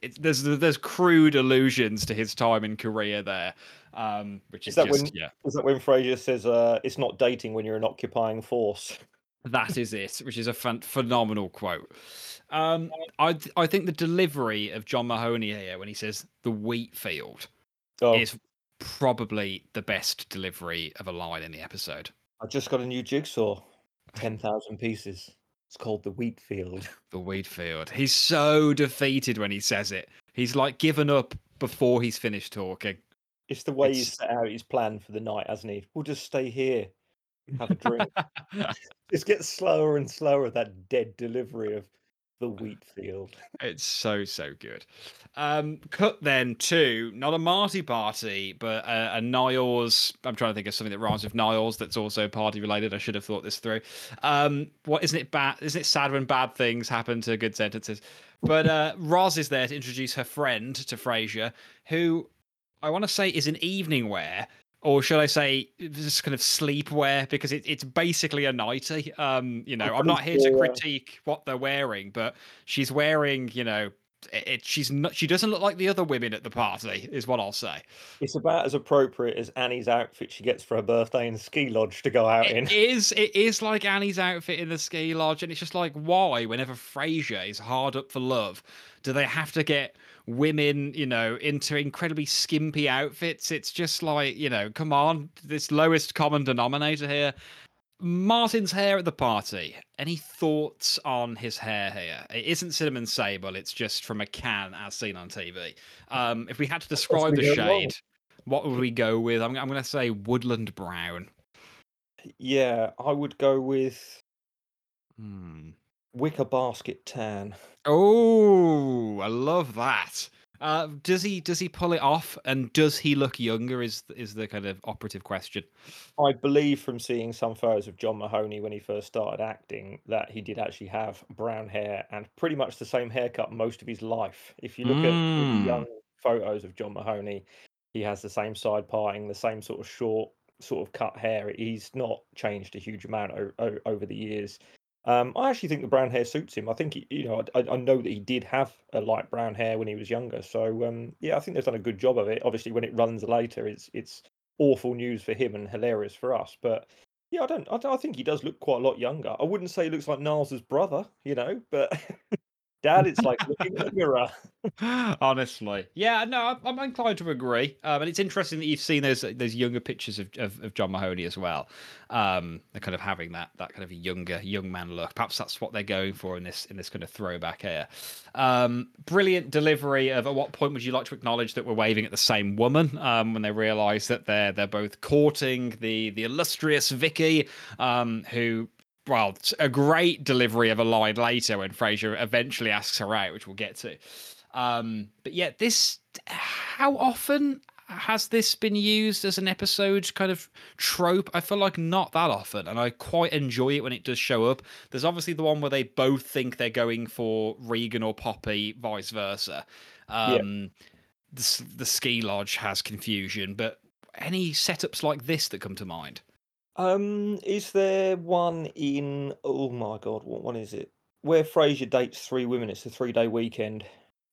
Speaker 2: it's, there's there's crude allusions to his time in Korea there. Um which is,
Speaker 3: Is that
Speaker 2: just
Speaker 3: when-
Speaker 2: yeah.
Speaker 3: Is that when Frasier says, uh, "It's not dating when you're an occupying force"?
Speaker 2: That is it, which is a phen- phenomenal quote. Um, I th- I think the delivery of John Mahoney here when he says the wheat field
Speaker 3: Oh,
Speaker 2: is probably the best delivery of a line in the episode.
Speaker 3: I just got a new jigsaw, ten thousand pieces. It's called the wheat field. <laughs>
Speaker 2: The wheat field. He's so defeated when he says it. He's like given up before he's finished talking.
Speaker 3: It's the way he's
Speaker 2: It's-
Speaker 3: set out his plan for the night, hasn't he? We'll just stay here, have a drink. <laughs> Just gets slower and slower. That dead delivery of the wheat field. <laughs>
Speaker 2: It's so so good. Um, cut then to not a Marty party, but a, a Niles. I'm trying to think of something that rhymes with Niles that's also party related. I should have thought this through. Um, what isn't it bad? Isn't it sad when bad things happen to good sentences? But uh, Roz is there to introduce her friend to Frasier, who I want to say is in evening wear. Or should I say, just kind of sleepwear because it, it's basically a nightie. Um, you know, I'm not here to critique what they're wearing, but she's wearing, you know, it, it- she's not, she doesn't look like the other women at the party, is what I'll say.
Speaker 3: It's about as appropriate as Annie's outfit she gets for her birthday in the ski lodge to go out in.
Speaker 2: It <laughs> is, it is like Annie's outfit in the ski lodge, and it's just like, why, whenever Frasier is hard up for love, do they have to get women, you know, into incredibly skimpy outfits? It's just like, you know, come on, this lowest common denominator here. Martin's hair at the party. Any thoughts on his hair here? It isn't cinnamon sable. It's just from a can, as seen on TV. Um, if we had to describe the
Speaker 3: we go wrong?
Speaker 2: shade, what would we go with? I'm, I'm going to say woodland brown.
Speaker 3: Yeah, I would go with
Speaker 2: Hmm.
Speaker 3: Wicker basket tan.
Speaker 2: Oh, I love that. Uh, does he does he pull it off, and does he look younger? Is is the kind of operative question.
Speaker 3: I believe from seeing some photos of John Mahoney when he first started acting that he did actually have brown hair and pretty much the same haircut most of his life. If you look at
Speaker 2: Mm.
Speaker 3: the young photos of John Mahoney, he has the same side parting, the same sort of short, sort of cut hair. He's not changed a huge amount o- o- over the years. Um, I actually think the brown hair suits him. I think he, you know, I, I know that he did have a light brown hair when he was younger. So um, yeah, I think they've done a good job of it. Obviously, when it runs later, it's it's awful news for him and hilarious for us. But yeah, I don't, I, I think he does look quite a lot younger. I wouldn't say he looks like Niles's brother, you know, but <laughs> Dad, it's like looking in the mirror. <laughs>
Speaker 2: Honestly, yeah, no, I'm, inclined to agree. Um, and it's interesting that you've seen those those younger pictures of, of, of John Mahoney as well. Um, they're kind of having that that kind of younger young man look. Perhaps that's what they're going for in this in this kind of throwback here. Um, brilliant delivery of at what point would you like to acknowledge that we're waving at the same woman um, when they realise that they're they're both courting the the illustrious Vicky, um, who well, a great delivery of a line later when Frasier eventually asks her out, which we'll get to. Um, but yeah, this how often has this been used as an episode kind of trope? I feel like not that often, and I quite enjoy it when it does show up. There's obviously the one where they both think they're going for Regan or Poppy, vice versa. Um, the, the ski lodge has confusion, but any setups like this that come to mind?
Speaker 3: Um, is there one in? Oh my God, what one is it? Where Frasier dates three women. It's a three-day weekend.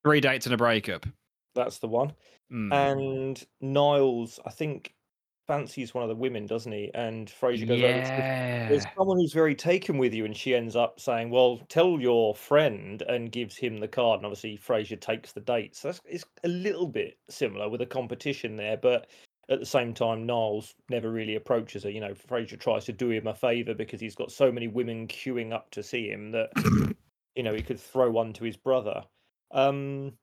Speaker 2: Three dates and a breakup.
Speaker 3: That's the one.
Speaker 2: Mm.
Speaker 3: And Niles, I think fancies one of the women, doesn't he? And Frasier goes over. and says, There's someone who's very taken with you, and she ends up saying, "Well, tell your friend," and gives him the card. And obviously, Frasier takes the date. So that's, it's a little bit similar with a competition there, but at the same time, Niles never really approaches her. You know, Frasier tries to do him a favor because he's got so many women queuing up to see him that <coughs> you know he could throw one to his brother. Um,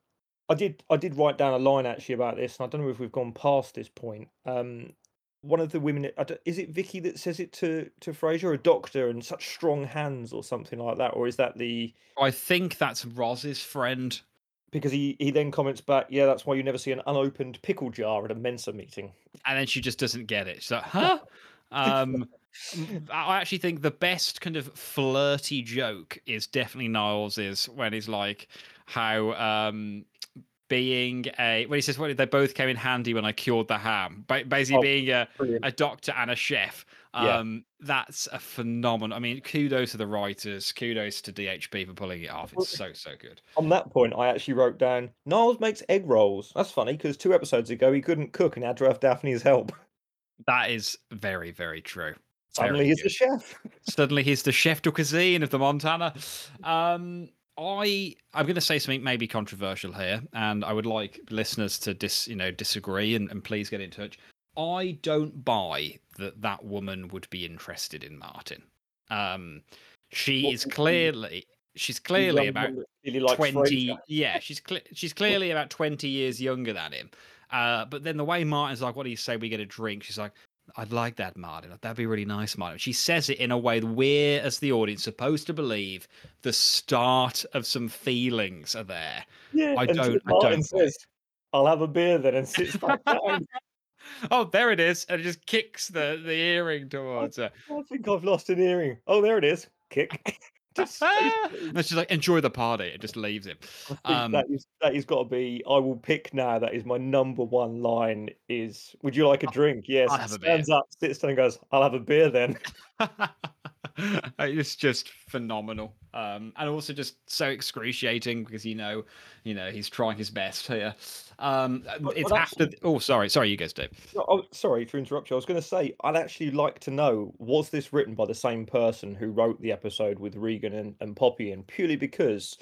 Speaker 3: I did I did write down a line actually about this, and I don't know if we've gone past this point. Um, one of the women, is it Vicky that says it to to Frasier, a doctor, and such strong hands, or something like that, or is that the
Speaker 2: I think that's Roz's friend.
Speaker 3: Because he he then comments back, yeah, that's why you never see an unopened pickle jar at a Mensa meeting.
Speaker 2: and then she just doesn't get it. She's like, huh? <laughs> Um, I actually think the best kind of flirty joke is definitely Niles's when he's like, how um, being a when he says, "Well, they both came in handy when I cured the ham." Basically,
Speaker 3: Oh,
Speaker 2: being a,
Speaker 3: Brilliant.
Speaker 2: a doctor and a chef.
Speaker 3: Yeah.
Speaker 2: Um, that's a phenomenal. I mean, kudos to the writers, kudos to DHP for pulling it off. It's so so good.
Speaker 3: On that point, I actually wrote down Niles makes egg rolls. That's funny because two episodes ago he couldn't cook and had to have Daphne's help. <laughs>
Speaker 2: That is very very true.
Speaker 3: Suddenly
Speaker 2: Very
Speaker 3: he's
Speaker 2: good.
Speaker 3: a chef.
Speaker 2: Suddenly he's the chef de cuisine of the Montana. <laughs> Um, I I'm going to say something maybe controversial here, and I would like listeners to dis you know disagree and, and please get in touch. I don't buy that that woman would be interested in Martin. Um, she is clearly she's clearly about
Speaker 3: really likes
Speaker 2: 20
Speaker 3: Frasier.
Speaker 2: yeah she's cle she's clearly about 20 years younger than him. Uh but then the way martin's like what do you say we get a drink? She's like i'd like that martin. That'd be really nice martin. She says it in a way that we're as the audience supposed to believe the start of some feelings are there.
Speaker 3: Yeah,
Speaker 2: I don't- I
Speaker 3: Martin
Speaker 2: don't
Speaker 3: says, "I'll have a beer then," and sits back down. <laughs>
Speaker 2: oh there it is and it just kicks the the earring towards her
Speaker 3: I think I've lost an earring. Oh, there it is. Kick. <laughs> <laughs> Just
Speaker 2: and she's like enjoy the party It just leaves him Um,
Speaker 3: that is that is got to be. I will pick now. That is my number one line. Is would you like a drink? Yes.
Speaker 2: I'll have a beer.
Speaker 3: Stands up, sits down, and goes. I'll have a beer then. <laughs> <laughs>
Speaker 2: it's just phenomenal um and also just so excruciating because you know you know he's trying his best here um
Speaker 3: But-
Speaker 2: it's after oh sorry sorry you guys Dave.
Speaker 3: No, Oh, sorry to interrupt you. I was going to say I'd actually like to know was this written by the same person who wrote the episode with Regan and, and Poppy, and purely because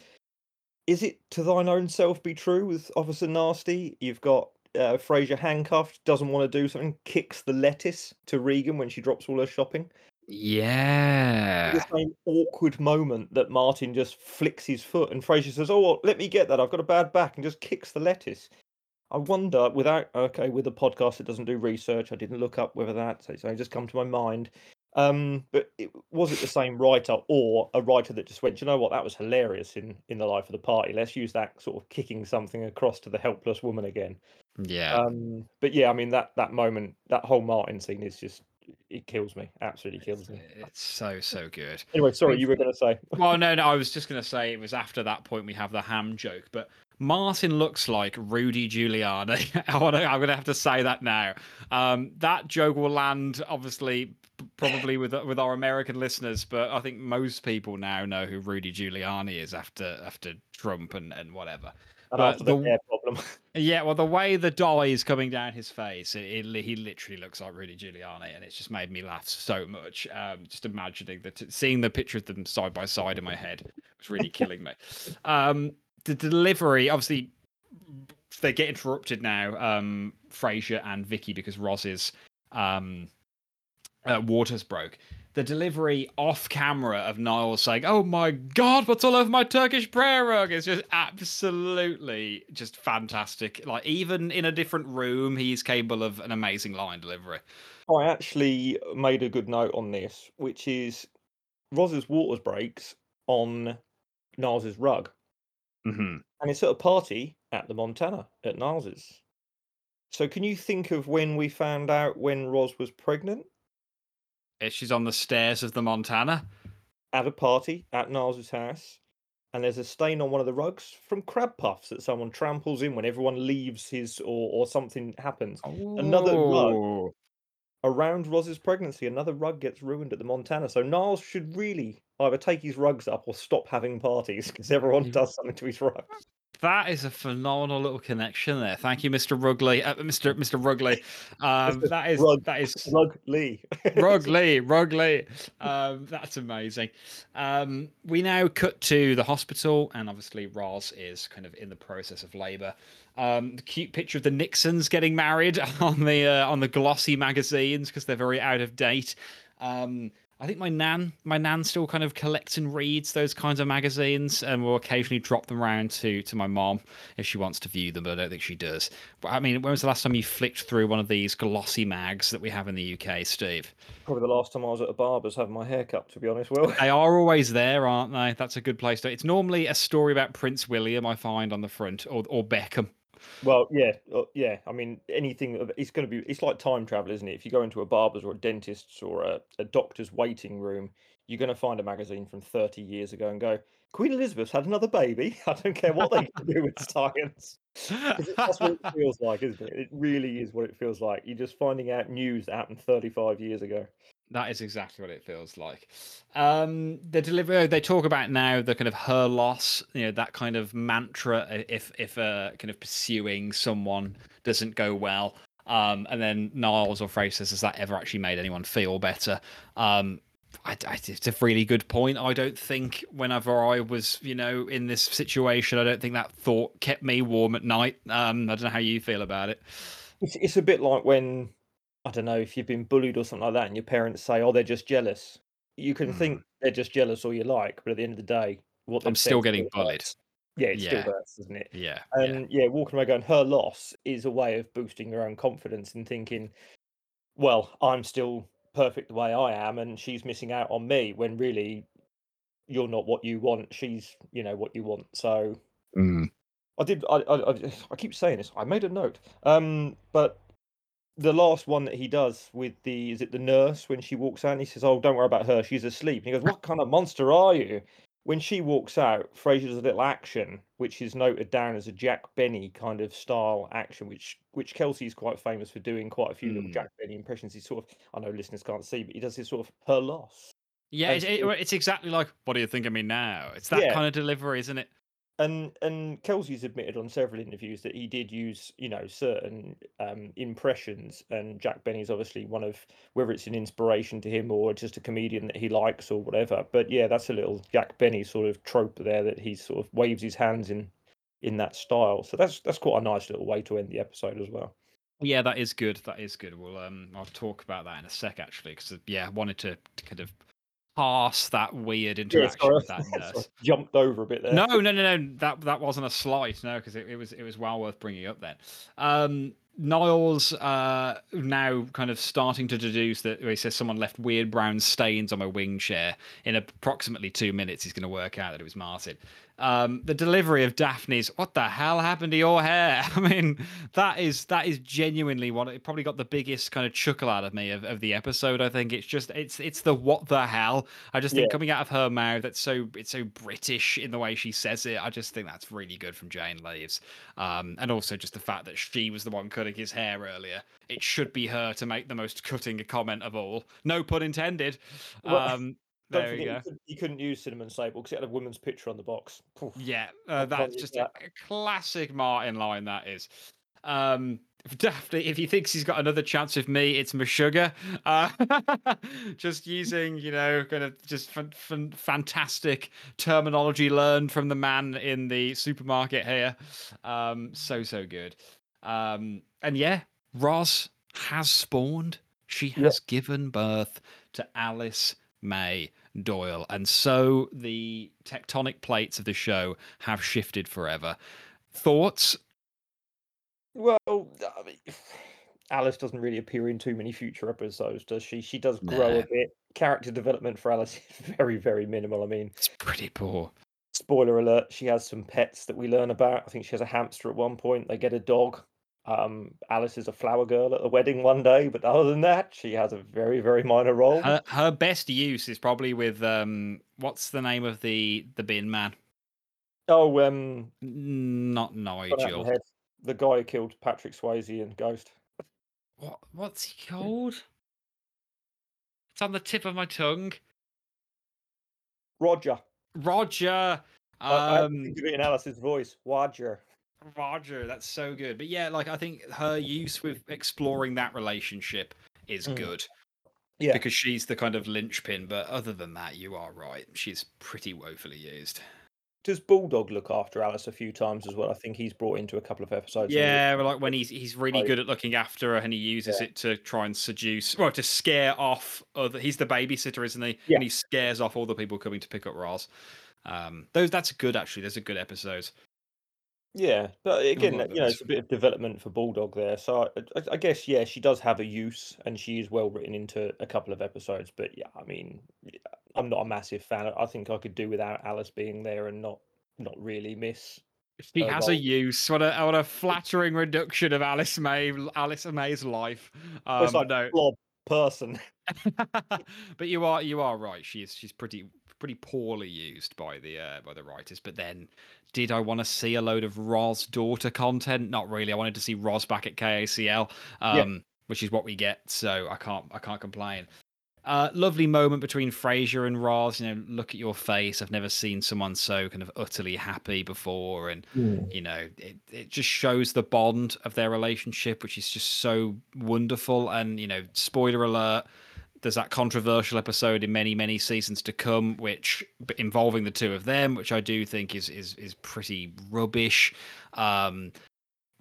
Speaker 3: is it to thine own self be true with Officer Nasty? You've got uh, Frasier handcuffed, doesn't want to do something, kicks the lettuce to Regan when she drops all her shopping.
Speaker 2: Yeah
Speaker 3: the same awkward moment that Martin just flicks his foot and Frasier says, "Oh, well, let me get that. I've got a bad back," and just kicks the lettuce. I wonder, without okay, with a podcast that doesn't do research, I didn't look up whether that so it's just come to my mind. Um, but it, was it the same writer or a writer that just went, "Do you know what, that was hilarious in in the life of the party. Let's use that sort of kicking something across to the helpless woman again.
Speaker 2: yeah
Speaker 3: Um, but yeah, I mean that that moment, that whole Martin scene is just it kills me, absolutely kills me.
Speaker 2: it's so so good
Speaker 3: Anyway, sorry, you were going to say. <laughs>
Speaker 2: well no no i was just going to say it was after that point we have the ham joke but martin looks like rudy giuliani <laughs> I wanna, i'm going to have to say that now um, that joke will land obviously probably with with our american listeners but i think most people now know who rudy giuliani is after after trump and, and whatever
Speaker 3: And
Speaker 2: But
Speaker 3: after the,
Speaker 2: the-
Speaker 3: hair problem. <laughs>
Speaker 2: yeah, well, the way the dye is coming down his face, it, it, he literally looks like Rudy Giuliani, and it's just made me laugh so much. Um, just imagining that, seeing the picture of them side by side in my head was really killing me. Um, the delivery, obviously, they get interrupted now, um, Frasier and Vicky, because Roz's um, uh, waters broke. The delivery off camera of Niles saying, "Oh my God, what's all over my Turkish prayer rug?" is just absolutely just fantastic. Like even in a different room, he's capable of an amazing line delivery.
Speaker 3: I actually made a good note on this, which is Roz's waters breaks on Niles's rug.
Speaker 2: Mm-hmm.
Speaker 3: And it's at a party at the Montana at Niles's. So can you think of when we found out when Roz was pregnant?
Speaker 2: Eh, she's on the stairs of the Montana.
Speaker 3: At a party at Niles's house. And there's a stain on one of the rugs from crab puffs that someone tramples in when everyone leaves his or, or something happens. Another rug. Around Roz's pregnancy, another rug gets ruined at the Montana. So Niles should really either take his rugs up or stop having parties because everyone
Speaker 2: mm.
Speaker 3: does something to his rugs.
Speaker 2: That is a phenomenal little connection there. Thank you, Mr. Rugley. Uh, Mr. Mr. Rugley. Um, <laughs> that is
Speaker 3: Rug-
Speaker 2: that is
Speaker 3: Rug Lee. <laughs>
Speaker 2: Rugley. Rugley. Um, that's amazing. Um, we now cut to the hospital, and obviously Roz is kind of in the process of labour. Um, the cute picture of the Nixons getting married <laughs> on the uh, on the glossy magazines because they're very out of date. Um, I think my nan, my nan still kind of collects and reads those kinds of magazines, and will occasionally drop them around to to my mom if she wants to view them. But I don't think she does. But I mean, when was the last time you flicked through one of these glossy mags that we have in the UK, Steve?
Speaker 3: Probably the last time I was at a barber's having my hair cut, to be honest, Will.
Speaker 2: They are always there, aren't they? That's a good place to. It's normally a story about Prince William, I find on the front, or or Beckham.
Speaker 3: Well, yeah, uh, yeah. I mean, anything. It's going to be. It's like time travel, isn't it? If you go into a barber's or a dentist's or a, a doctor's waiting room, you're going to find a magazine from 30 years ago and go, Queen Elizabeth's had another baby. <laughs> I don't care what they can do <laughs> with science. That's what it feels like, isn't it? It really is what it feels like. You're just finding out news that happened 35 years ago.
Speaker 2: That is exactly what it feels like. Um, the delivery they talk about now the kind of her loss, you know, that kind of mantra. If if uh, kind of pursuing someone doesn't go well, um, and then Niles or Frasier says, "Has that ever actually made anyone feel better?" Um, I, I, it's a really good point. I don't think whenever I was, you know, in this situation, I don't think that thought kept me warm at night. Um, I don't know how you feel about it.
Speaker 3: It's, it's a bit like when, I don't know, if you've been bullied or something like that and your parents say, oh, they're just jealous. You can think they're just jealous all you like, but at the end of the day, what
Speaker 2: Hmm. I'm still getting bullied.
Speaker 3: hurts. Yeah, it
Speaker 2: Yeah.
Speaker 3: still hurts, doesn't it?
Speaker 2: Yeah, yeah.
Speaker 3: And yeah. walking away going, her loss is a way of boosting your own confidence and thinking, well, I'm still perfect the way I am, and she's missing out on me when really you're not what you want. She's, you know, what you want. So
Speaker 2: Mm.
Speaker 3: I did. I, I I I keep saying this. I made a note. Um, but the last one that he does with the is it the nurse when she walks out and he says, "Oh, don't worry about her. She's asleep." And he goes, "What kind of monster are you?" When she walks out, Frasier does a little action, which is noted down as a Jack Benny kind of style action, which which Kelsey's quite famous for doing quite a few little
Speaker 2: Mm.
Speaker 3: Jack Benny impressions. He sort of, I know listeners can't see, but he does this sort of her loss.
Speaker 2: Yeah, it's, it, it's exactly like, what do you think of me now? It's that
Speaker 3: Yeah.
Speaker 2: kind of delivery, isn't it?
Speaker 3: And and Kelsey's admitted on several interviews that he did use you know certain um, impressions, and Jack Benny's obviously one of whether it's an inspiration to him or just a comedian that he likes or whatever. But yeah, that's a little Jack Benny sort of trope there that he sort of waves his hands in in that style. So that's that's quite a nice little way to end the episode as well.
Speaker 2: Yeah, that is good. That is good. We'll um, I'll talk about that in a sec actually, because yeah, I wanted to, to kind of pass that weird interaction
Speaker 3: sorry,
Speaker 2: with <laughs> that nurse.
Speaker 3: jumped over a bit there.
Speaker 2: No, no, no, no. That that wasn't a slight, no, because it, it was it was well worth bringing up then. Um, Niles uh, now kind of starting to deduce that he says someone left weird brown stains on my wing chair. In approximately two minutes, he's going to work out that it was Martin. Um, the delivery of Daphne's "What the hell happened to your hair?" <laughs> I mean, that is that is genuinely what it probably got the biggest kind of chuckle out of me of, of the episode. I think it's just it's it's the what the hell. I just think
Speaker 3: Yeah.
Speaker 2: coming out of her mouth, that's so it's so British in the way she says it. I just think that's really good from Jane Leeves, um, and also just the fact that she was the one cutting his hair earlier. It should be her to make the most cutting comment of all. No pun intended. Um,
Speaker 3: Don't
Speaker 2: there we
Speaker 3: forget,
Speaker 2: go.
Speaker 3: you couldn't, you couldn't use cinnamon sable because it had a woman's picture on the box.
Speaker 2: Yeah, uh, that's just a,
Speaker 3: that.
Speaker 2: a classic Martin line. That is. Um, <laughs> if Daphne, if he thinks he's got another chance with me, it's my sugar. Uh, <laughs> just using, you know, kind of just fan, fan, fantastic terminology learned from the man in the supermarket here. Um, so so good. Um, and yeah, Roz has spawned. She has given birth to Alice May Doyle. And so the tectonic plates of the show have shifted forever. Thoughts?
Speaker 3: Well, I mean, Alice doesn't really appear in too many future episodes, does she? She does grow a bit. Character development for Alice is <laughs> very, very minimal. I mean,
Speaker 2: It's pretty poor.
Speaker 3: spoiler alert: she has some pets that we learn about. I think she has a hamster at one point. They get a dog. Um, Alice is a flower girl at the wedding one day, but other than that, she has a very, very minor role.
Speaker 2: Her, her best use is probably with um what's the name of the the bin man?
Speaker 3: oh, um,
Speaker 2: Not
Speaker 3: gone out of
Speaker 2: Nigel.
Speaker 3: the guy who killed Patrick Swayze in Ghost.
Speaker 2: What what's he called? It's on the tip of my tongue.
Speaker 3: Roger.
Speaker 2: Roger.
Speaker 3: I, I to
Speaker 2: Um,
Speaker 3: think of it in Alice's voice. Roger.
Speaker 2: Roger, that's so good. But yeah, like I think her use with exploring that relationship is
Speaker 3: Mm.
Speaker 2: good
Speaker 3: Yeah.
Speaker 2: because she's the kind of linchpin. But other than that, you are right. She's pretty woefully used.
Speaker 3: Does Bulldog look after Alice a few times as well? I think he's brought into a couple of episodes.
Speaker 2: Yeah, like when he's he's really
Speaker 3: Like-
Speaker 2: good at looking after her, and he uses
Speaker 3: Yeah.
Speaker 2: it to try and seduce, well, to scare off other. He's the babysitter, isn't he?
Speaker 3: Yeah.
Speaker 2: And he scares off all the people coming to pick up Roz. Um, those that's good actually. Those are good episodes.
Speaker 3: Yeah, but again,
Speaker 2: love
Speaker 3: you know, it's a bit of development for Bulldog there. So I, I, I guess, yeah, she does have a use, and she is well written into a couple of episodes. But yeah, I mean, I'm not a massive fan. I think I could do without Alice being there and not not really miss.
Speaker 2: She
Speaker 3: her
Speaker 2: has a
Speaker 3: role.
Speaker 2: use. What a what a flattering reduction of Alice May Alice May's life.
Speaker 3: Well,
Speaker 2: Um,
Speaker 3: it's like
Speaker 2: but no,
Speaker 3: blob person. <laughs>
Speaker 2: but you are you are right. She's she's pretty pretty poorly used by the uh, by the writers. But then, did I want to see a load of Roz daughter content? Not really. I wanted to see Roz back at KACL, um, which is what we get. So I can't I can't complain. Uh, lovely moment between Frasier and Roz. You know, look at your face. I've never seen someone so kind of utterly happy before, and you know it, it just shows the bond of their relationship which is just so wonderful and you know spoiler alert there's that controversial episode in many many seasons to come which involving the two of them which i do think is is is pretty rubbish. Um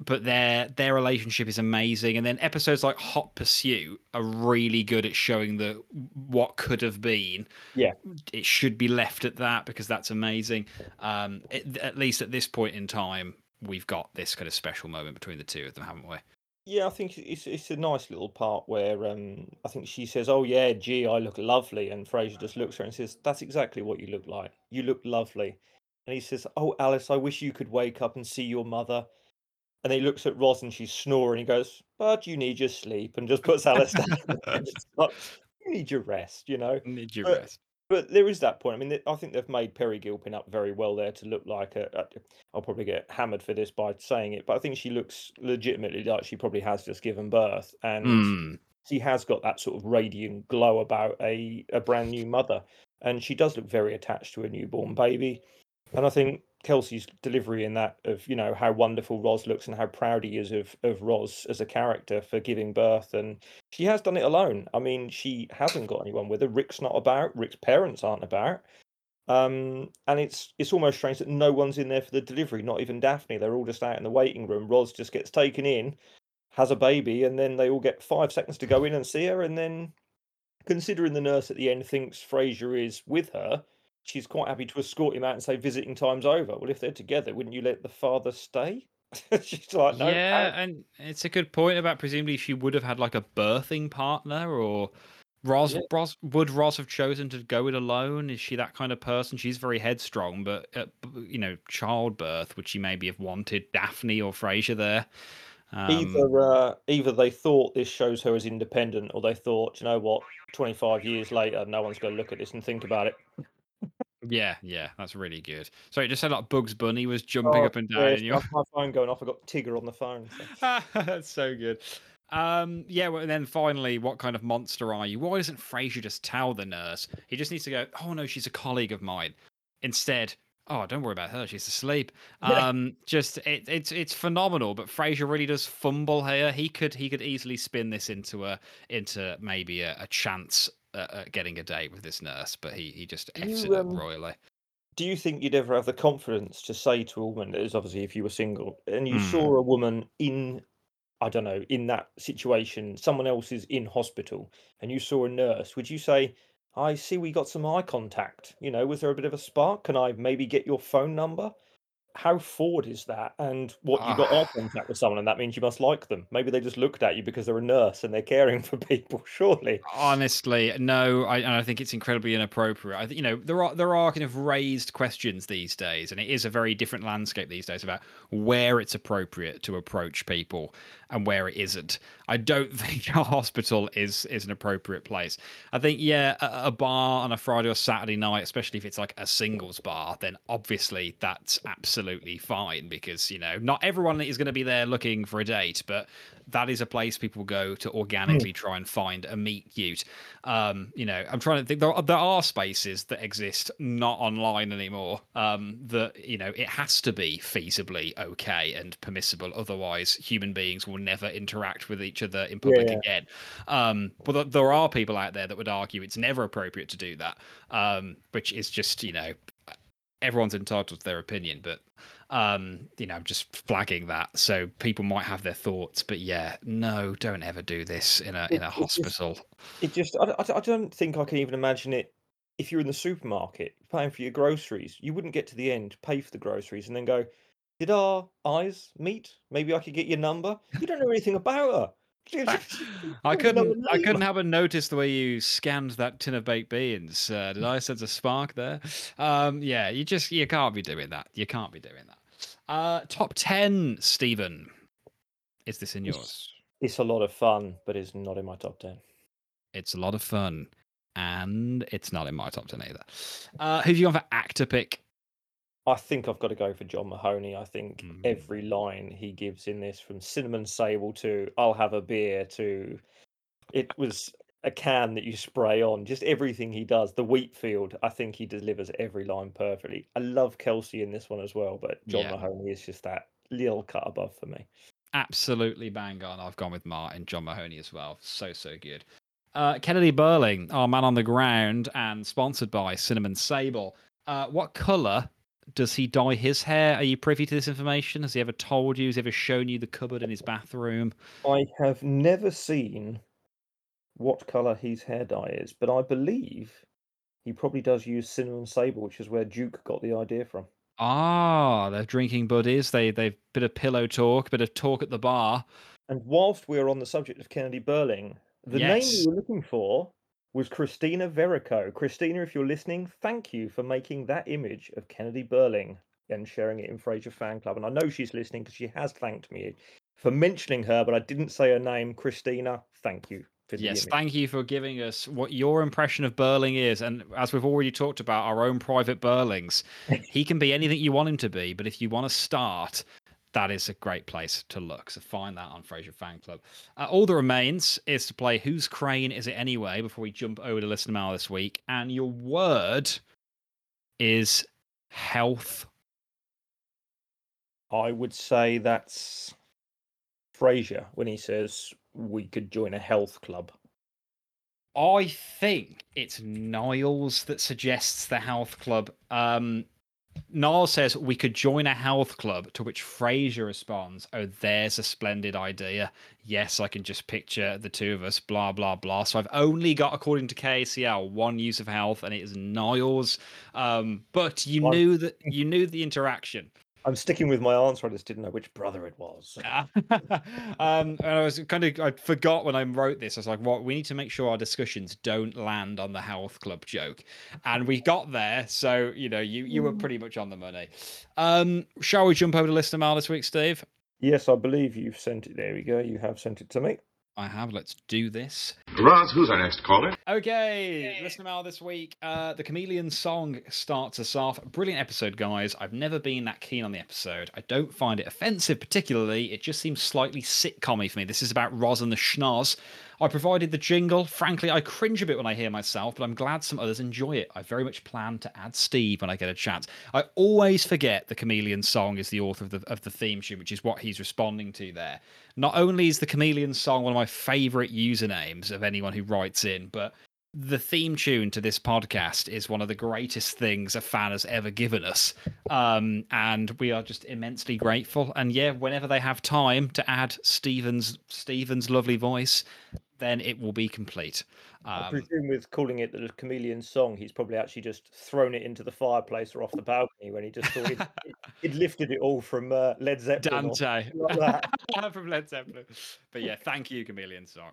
Speaker 2: but their their relationship is amazing. And then episodes like hot pursuit are really good at showing the what could have been.
Speaker 3: Yeah.
Speaker 2: it should be left at that because that's amazing. Um at, at least at this point in time we've got this kind of special moment between the two of them haven't we
Speaker 3: Yeah, I think it's it's a nice little part where um I think she says, "Oh yeah, gee, I look lovely," and Frasier just looks at her and says, "That's exactly what you look like. You look lovely." And he says, "Oh, Alice, I wish you could wake up and see your mother." And he looks at Roz and she's snoring. He goes, "But you need your sleep," and just puts Alice down. <laughs> Like, you need your rest, you know.
Speaker 2: need your
Speaker 3: But-
Speaker 2: rest
Speaker 3: But there is that point. I mean, I think they've made Peri Gilpin up very well there to look like a. I'll probably get hammered for this by saying it, but I think she looks legitimately like she probably has just given birth, and
Speaker 2: Mm,
Speaker 3: she has got that sort of radiant glow about a a brand new mother, and she does look very attached to a newborn baby. And I think Kelsey's delivery in that of you know how wonderful Roz looks and how proud he is of of Roz as a character for giving birth, and she has done it alone. I mean, she hasn't got anyone with her. Rick's not about. Rick's parents aren't about. Um, and it's it's almost strange that no one's in there for the delivery. Not even Daphne. They're all just out in the waiting room. Roz just gets taken in, has a baby, and then they all get five seconds to go in and see her. And then, considering the nurse at the end thinks Frasier is with her, she's quite happy to escort him out and say visiting time's over. Well, if they're together, wouldn't you let the father stay? <laughs> she's like, no.
Speaker 2: yeah and it's a good point about presumably she would have had like a birthing partner or Roz,
Speaker 3: Yeah.
Speaker 2: Roz would Roz have chosen to go it alone? Is she that kind of person? She's very headstrong, but at, you know, childbirth, would she maybe have wanted Daphne or Frasier there? Um,
Speaker 3: either uh, either they thought this shows her as independent, or they thought, you know what, twenty five years later, no one's going to look at this and think about it.
Speaker 2: Yeah, yeah, that's really good. Sorry, it just said like Bugs Bunny was jumping
Speaker 3: Oh,
Speaker 2: up and down.
Speaker 3: Yes,
Speaker 2: in your...
Speaker 3: my phone going off. I got Tigger on the phone. so- <laughs>
Speaker 2: That's so good. Um, yeah, well, and then finally, what kind of monster are you? Why doesn't Frasier just tell the nurse? He just needs to go, oh no, she's a colleague of mine. Instead, oh, don't worry about her, she's asleep. <laughs>
Speaker 3: Yeah.
Speaker 2: Um, just it, it's it's phenomenal, but Frasier really does fumble here. He could he could easily spin this into a into maybe a, a chance at, at getting a date with this nurse, but he he just f's
Speaker 3: You,
Speaker 2: it up
Speaker 3: um,
Speaker 2: royally.
Speaker 3: Do you think you'd ever have the confidence to say to a woman, that is obviously if you were single, and you
Speaker 2: Hmm.
Speaker 3: saw a woman in, I don't know, in that situation, someone else is in hospital, and you saw a nurse, would you say, I see we got some eye contact? You know, was there a bit of a spark? Can I maybe get your phone number? How forward is that? And what you got eye
Speaker 2: Ah.
Speaker 3: contact with someone, and that means you must like them. Maybe they just looked at you because they're a nurse and they're caring <laughs> for people. Surely,
Speaker 2: Honestly, no. I, and I think it's incredibly inappropriate. I think you know there are there are kind of raised questions these days, and it is a very different landscape these days about where it's appropriate to approach people and where it isn't. I don't <laughs> think a hospital is is an appropriate place. I think yeah, a, a bar on a Friday or Saturday night, especially if it's like a singles bar, then obviously that's absolutely absolutely fine because you know not everyone is going to be there looking for a date, but that is a place people go to organically try and find a meet cute. Um, you know, I'm trying to think. There are, there are spaces that exist not online anymore. Um, that you know it has to be feasibly okay and permissible. Otherwise, human beings will never interact with each other in public
Speaker 3: Yeah.
Speaker 2: again. Um, but there are people out there that would argue it's never appropriate to do that, um, which is just you know everyone's entitled to their opinion, but um, you know, I'm just flagging that so people might have their thoughts. But yeah, no, don't ever do this in a in a
Speaker 3: It- it just-
Speaker 2: hospital.
Speaker 3: It just, I, I, I don't think I can even imagine it. If you're in the supermarket paying for your groceries, you wouldn't get to the end, pay for the groceries, and then go, "Did our eyes meet? Maybe I could get your number." You don't know anything about her. You
Speaker 2: I
Speaker 3: just- you don't know
Speaker 2: couldn't.
Speaker 3: her
Speaker 2: I couldn't help but notice the way you scanned that tin of baked beans. Uh, did I sense a spark there? Um, yeah, you just you can't be doing that. You can't be doing that. Uh, top ten, Stephen. Is this in
Speaker 3: It's-
Speaker 2: yours?
Speaker 3: It's a lot of fun, but it's not in my top ten.
Speaker 2: It's a lot of fun, and it's not in my top ten either. Uh, who've you gone for actor pick?
Speaker 3: I think I've got to go for John Mahoney. I think
Speaker 2: Mm.
Speaker 3: every line he gives in this, from cinnamon sable to "I'll have a beer" to it was a can that you spray on. Just everything he does. The wheat field. I think he delivers every line perfectly. I love Kelsey in this one as well, but John
Speaker 2: Yeah.
Speaker 3: Mahoney is just that little cut above for me.
Speaker 2: absolutely bang on. I've gone with Martin, John Mahoney as well. So, so good. Uh, Kennedy Burling, our man on the ground, and sponsored by Cinnamon Sable. Uh, what colour does he dye his hair? Are you privy to this information? Has he ever told you? Has he ever shown you the cupboard in his bathroom?
Speaker 3: I have never seen what colour his hair dye is, but I believe he probably does use cinnamon sable, which is where Duke got the idea from.
Speaker 2: Ah, they're drinking buddies. They they've bit of pillow talk, bit of talk at the bar.
Speaker 3: And whilst we're on the subject of Kennedy Burling, the name
Speaker 2: Yes.
Speaker 3: we were looking for was Christina Verico. Christina, if you're listening, thank you for making that image of Kennedy Burling and sharing it in Frasier Fan Club. And I know she's listening because she has thanked me for mentioning her, but I didn't say her name. Christina, thank you for the
Speaker 2: Yes,
Speaker 3: image.
Speaker 2: thank you for giving us what your impression of Burling is. And as we've already talked about, our own private Burlings, <laughs> he can be anything you want him to be. But if you want to start, that is a great place to look. So find that on Frasier Fan Club. Uh, all that remains is to play Whose Crane Is It Anyway before we jump over to Listener Mail this week. And your word is health.
Speaker 3: I would say that's Frasier when he says we could join a health club.
Speaker 2: I think it's Niles that suggests the health club. Um, Niles says we could join a health club, to which Frasier responds, Oh, there's a splendid idea. Yes, I can just picture the two of us, blah, blah, blah. So I've only got, according to KCL, one use of health, and it is Niles. Um, but you
Speaker 3: One-
Speaker 2: knew that you knew the interaction.
Speaker 3: I'm sticking with my answer. I just didn't know which brother it was.
Speaker 2: Yeah. <laughs> um, and I was kind of, I forgot when I wrote this. I was like, "What? We need to make sure our discussions don't land on the health club joke," and we got there. So you know, you you were pretty much on the money. Um, shall we jump over to listener mail this week, Steve?
Speaker 3: Yes, I believe you've sent it. There we go. You have sent it to me.
Speaker 2: I have. Let's do this.
Speaker 4: Roz, who's our next caller?
Speaker 2: Okay, listener mail this week. Uh, the Chameleon song starts us off. Brilliant episode, guys. I've never been that keen on the episode. I don't find it offensive particularly. It just seems slightly sitcom for me. This is about Roz and the Schnoz. I provided the jingle. Frankly, I cringe a bit when I hear myself, but I'm glad some others enjoy it. I very much plan to add Steve when I get a chance. I always forget the Chameleon song is the author of the of the theme tune, which is what he's responding to there. Not only is the Chameleon song one of my favorite usernames of anyone who writes in, but the theme tune to this podcast is one of the greatest things a fan has ever given us. Um, and we are just immensely grateful. And yeah, whenever they have time to add Stephen's Stephen's lovely voice, then it will be complete.
Speaker 3: I
Speaker 2: Um,
Speaker 3: presume with calling it the Chameleon song, he's probably actually just thrown it into the fireplace or off the balcony when he just thought he'd, <laughs> he'd lifted it all from uh, Led Zeppelin.
Speaker 2: Dante
Speaker 3: like <laughs>
Speaker 2: from Led Zeppelin. But yeah, thank you, Chameleon Song.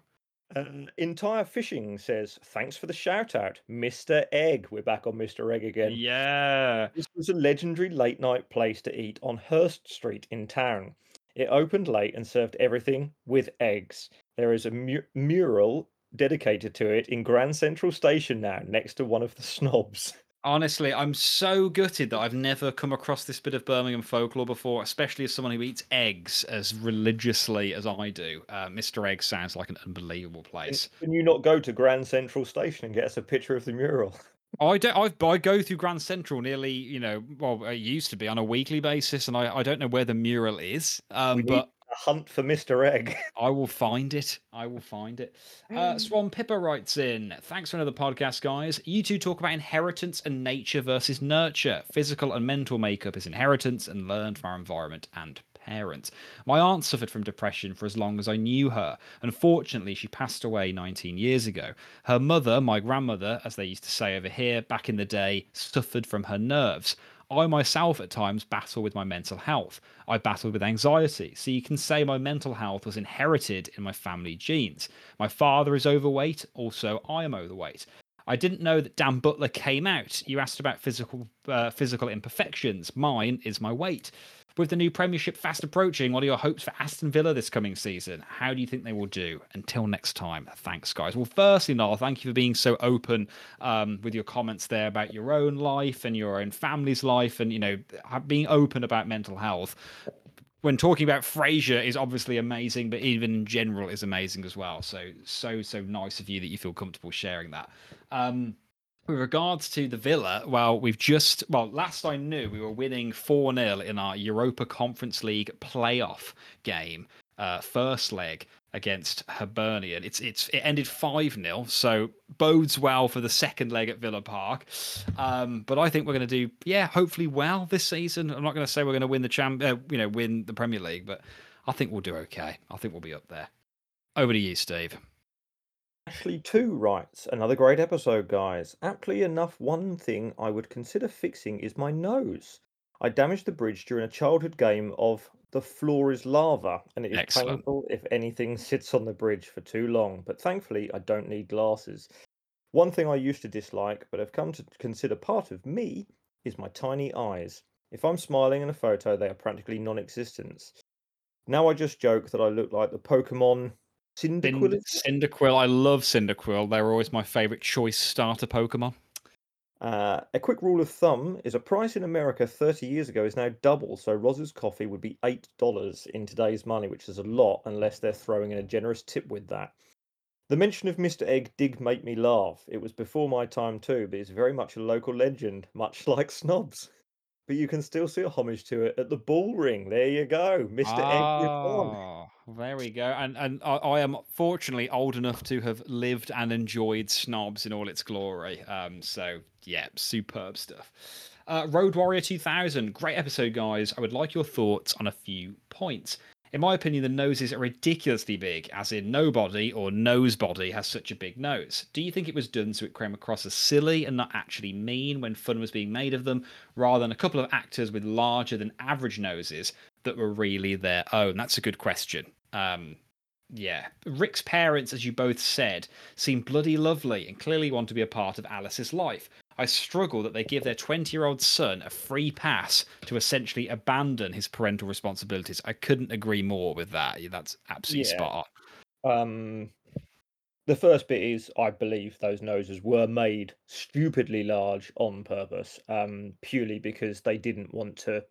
Speaker 3: Uh, Entire Fishing says, thanks for the shout out, Mr. Egg. We're back on Mr. Egg again.
Speaker 2: Yeah.
Speaker 3: This was a legendary late night place to eat on Hurst Street in town. It opened late and served everything with eggs. There is a mu- mural dedicated to it in Grand Central Station now, next to one of the <laughs> snobs.
Speaker 2: Honestly, I'm so gutted that I've never come across this bit of Birmingham folklore before, especially as someone who eats eggs as religiously as I do. Uh, Mr. Egg sounds like an unbelievable place.
Speaker 3: can you not go to Grand Central Station and get us a picture of the mural? <laughs>
Speaker 2: I don't. I, I go through Grand Central nearly, you know, well, it used to be on a weekly basis, and I, I don't know where the mural is. Um,
Speaker 3: We
Speaker 2: but
Speaker 3: hunt for Mr. Egg. <laughs>
Speaker 2: I will find it. I will find it. Uh, Swan Pippa writes in Thanks for another podcast, guys. You two talk about inheritance and nature versus nurture. Physical and mental makeup is inheritance and learned from our environment and parents. My aunt suffered from depression for as long as I knew her. Unfortunately, she passed away 19 years ago. Her mother, my grandmother, as they used to say over here back in the day, suffered from her nerves. I myself at times battle with my mental health. I battled with anxiety, so you can say my mental health was inherited in my family genes. My father is overweight, also I am overweight. I didn't know that Dan Butler came out. You asked about physical uh, physical imperfections. Mine is my weight. With the new Premiership fast approaching, what are your hopes for Aston Villa this coming season? How do you think they will do? Until next time, thanks, guys. Well, firstly, Niall, thank you for being so open um, with your comments there about your own life and your own family's life, and you know, being open about mental health. When talking about Frasier is obviously amazing, but even in general is amazing as well. So, so, so nice of you that you feel comfortable sharing that. Um, with regards to the Villa, well, we've just well, last I knew, we were winning four 0 in our Europa Conference League playoff game, uh, first leg against Hibernian. It's it's it ended five 0 so bodes well for the second leg at Villa Park. Um, but I think we're going to do yeah, hopefully well this season. I'm not going to say we're going to win the champ, uh, you know, win the Premier League, but I think we'll do okay. I think we'll be up there. Over to you, Steve.
Speaker 3: Ashley 2 writes, Another great episode, guys. Aptly enough, one thing I would consider fixing is my nose. I damaged the bridge during a childhood game of The Floor is Lava, and it is
Speaker 2: Excellent.
Speaker 3: painful if anything sits on the bridge for too long, but thankfully I don't need glasses. One thing I used to dislike, but have come to consider part of me, is my tiny eyes. If I'm smiling in a photo, they are practically non existent. Now I just joke that I look like the Pokemon Cyndaquil.
Speaker 2: Cyndaquil, I love Cyndaquil. They're always my favorite choice starter Pokemon.
Speaker 3: Uh, a quick rule of thumb is a price in America 30 years ago is now double, so Roz's coffee would be $8 in today's money, which is a lot unless they're throwing in a generous tip with that. The mention of Mr. Egg did make me laugh. It was before my time too, but it's very much a local legend, much <laughs> like Snobs. But you can still see a homage to it at the Bull Ring. There you go, on.
Speaker 2: Ah, there we go. And and I, I am fortunately old enough to have lived and enjoyed Snobs in all its glory. Um, so yeah, superb stuff. Uh, Road Warrior 2000, great episode, guys. I would like your thoughts on a few points. In my opinion, the noses are ridiculously big, as in nobody or nosebody has such a big nose. Do you think it was done so it came across as silly and not actually mean when fun was being made of them, rather than a couple of actors with larger than average noses that were really their own? That's a good question. Um, yeah. Rick's parents, as you both said, seem bloody lovely and clearly want to be a part of Alice's life. I struggle that they give their 20 year old son a free pass to essentially abandon his parental responsibilities. I couldn't agree more with that. That's absolutely
Speaker 3: Yeah.
Speaker 2: spot on.
Speaker 3: Um, the first bit is I believe those noses were made stupidly large on purpose, um, purely because they didn't want to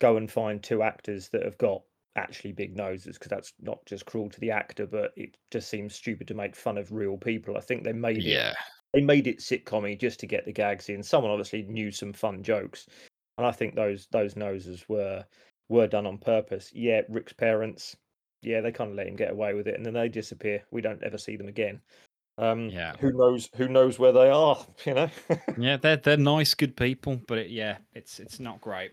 Speaker 3: go and find two actors that have got actually big noses, because that's not just cruel to the actor, but it just seems stupid to make fun of real people. I think they made it
Speaker 2: Yeah.
Speaker 3: They made it sitcom just to get the gags in. Someone obviously knew some fun jokes, and I think those those noses were were done on purpose. Yeah, Rick's parents, yeah, they kind of let him get away with it, and then they disappear. We don't ever see them again. Um,
Speaker 2: Yeah.
Speaker 3: Who knows? Who knows where they are? <laughs> You know.
Speaker 2: Yeah, they're they're nice, good people, but it, yeah, it's it's not great.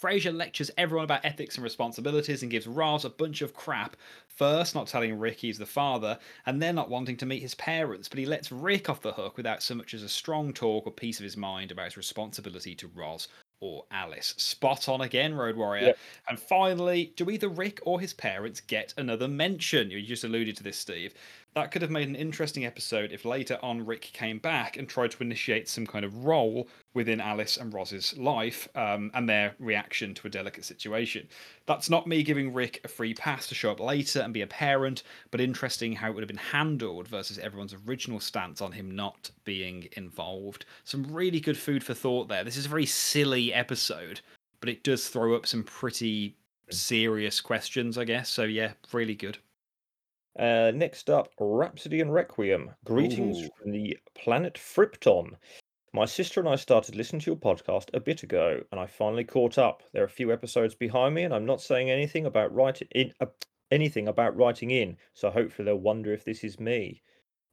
Speaker 2: Frasier lectures everyone about ethics and responsibilities and gives Roz a bunch of crap. First, not telling Rick he's the father, and then not wanting to meet his parents, but he lets Rick off the hook without so much as a strong talk or piece of his mind about his responsibility to Roz or Alice. Spot on again, Road Warrior.
Speaker 3: Yep.
Speaker 2: And finally, do either Rick or his parents get another mention? You just alluded to this, Steve. That could have made an interesting episode if later on Rick came back and tried to initiate some kind of role within Alice and Roz's life um, and their reaction to a delicate situation. That's not me giving Rick a free pass to show up later and be a parent, but interesting how it would have been handled versus everyone's original stance on him not being involved. Some really good food for thought there. This is a very silly episode, but it does throw up some pretty serious questions, I guess. So, yeah, really good.
Speaker 3: Uh, next up, Rhapsody and Requiem. Greetings
Speaker 2: Ooh.
Speaker 3: from the planet Fripton. My sister and I started listening to your podcast a bit ago, and I finally caught up. There are a few episodes behind me, and I'm not saying anything about writing in uh, anything about writing in. So hopefully they'll wonder if this is me.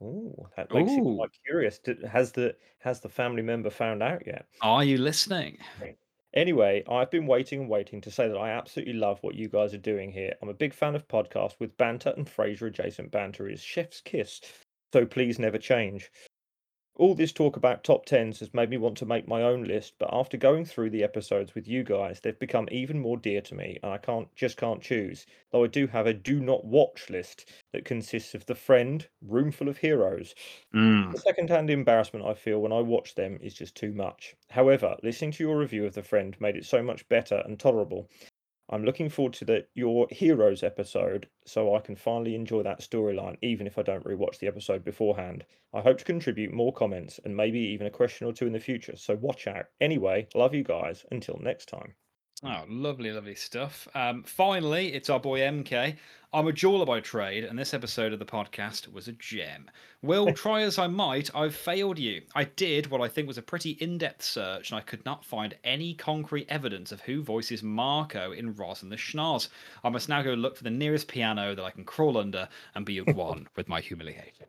Speaker 3: Ooh, that makes
Speaker 2: Ooh.
Speaker 3: quite curious. Has the has the family member found out yet?
Speaker 2: Are you listening?
Speaker 3: Anyway, I've been waiting and waiting to say that I absolutely love what you guys are doing here. I'm a big fan of podcasts with banter and Frasier adjacent banter is chef's kiss. So please never change. All this talk about top tens has made me want to make my own list, but after going through the episodes with you guys, they've become even more dear to me, and I can't just can't choose. Though I do have a do not watch list that consists of The Friend, Roomful of Heroes,
Speaker 2: Mm.
Speaker 3: the second-hand embarrassment I feel when I watch them is just too much. However, listening to your review of The Friend made it so much better and tolerable. I'm looking forward to the your Heroes episode so I can finally enjoy that storyline, even if I don't rewatch the episode beforehand. I hope to contribute more comments and maybe even a question or two in the future, so watch out. Anyway, love you guys. Until next time.
Speaker 2: Oh, lovely, lovely stuff. Um, finally, it's our boy MK. I'm a jeweler by trade, and this episode of the podcast was a gem. Will, <laughs> try as I might, I've failed you. I did what I think was a pretty in depth search, and I could not find any concrete evidence of who voices Marco in Roz and the Schnoz. I must now go look for the nearest piano that I can crawl under and be at <laughs> one with my humiliation.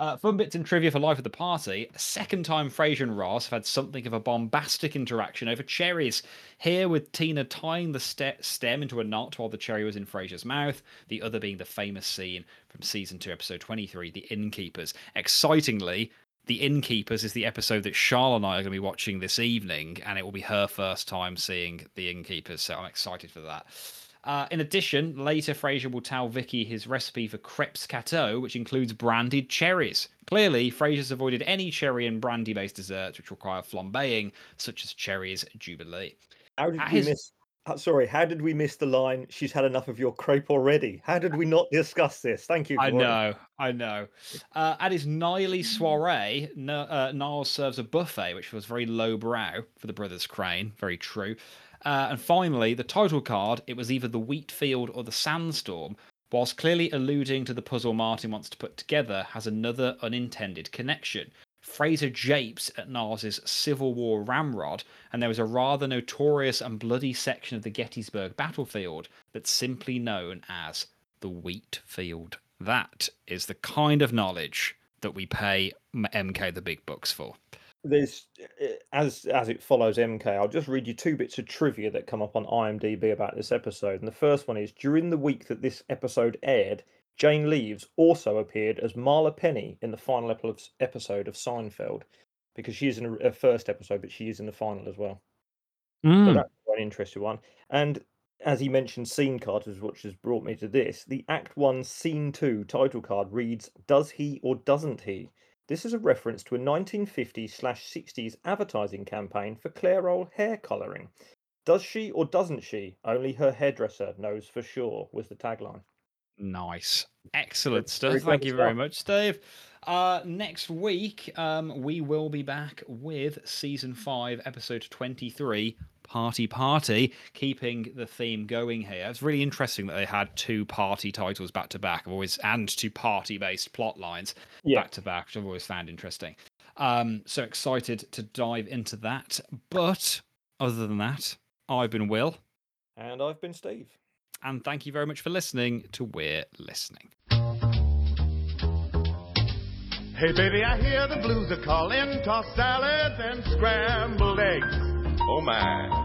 Speaker 2: Uh, fun bits and trivia for Life of the Party. Second time Frasier and Roz have had something of a bombastic interaction over cherries. Here, with Tina tying the ste- stem into a knot while the cherry was in Frasier's mouth, the other being the famous scene from season 2, episode 23, The Innkeepers. Excitingly, The Innkeepers is the episode that Charlotte and I are going to be watching this evening, and it will be her first time seeing The Innkeepers, so I'm excited for that. Uh, in addition, later Frasier will tell Vicky his recipe for crepes cateau, which includes brandied cherries. Clearly, Frasier's avoided any cherry and brandy-based desserts which require flambeing, such as cherries jubilee.
Speaker 3: How did
Speaker 2: That
Speaker 3: we
Speaker 2: is-
Speaker 3: miss uh, sorry, how did we miss the line? She's had enough of your crepe already. How did we not discuss this? Thank you.
Speaker 2: I know, I know. Uh, at his Niley soiree, N- uh, Niles serves a buffet, which was very lowbrow for the Brothers Crane. Very true. Uh, and finally, the title card, it was either the wheat field or the sandstorm, whilst clearly alluding to the puzzle Martin wants to put together, has another unintended connection. Frasier japes at Niles' Civil War ramrod, and there was a rather notorious and bloody section of the Gettysburg battlefield that's simply known as the wheat field. That is the kind of knowledge that we pay MK the big bucks for.
Speaker 3: There's uh, as as it follows MK. I'll just read you two bits of trivia that come up on IMDb about this episode. And the first one is during the week that this episode aired, Jane Leeves also appeared as Marla Penny in the final episode of Seinfeld, because she is in a, a first episode, but she is in the final as well. So that's quite an interesting one. And as he mentioned, scene cards, which has brought me to this. The Act One, Scene Two title card reads, "Does he or doesn't he?" This is a reference to a 1950s/60s advertising campaign for Clairol hair colouring. Does she or doesn't she? Only her hairdresser knows for sure. Was the tagline.
Speaker 2: Nice. Excellent stuff.
Speaker 3: very
Speaker 2: Thank you very
Speaker 3: stuff.
Speaker 2: much, Dave. Uh, next week, um, we will be back with season five, episode 23, Party Party, keeping the theme going here. It's really interesting that they had two party titles back to back, I've always and two party based plot lines
Speaker 3: Yeah.
Speaker 2: back to back, which I've always found interesting. Um, so excited to dive into that. But other than that, I've been Will,
Speaker 3: And I've been Steve.
Speaker 2: and thank you very much for listening to We're Listening.
Speaker 4: Hey baby, I hear the blues are calling, tossed salads and scrambled eggs. Oh my.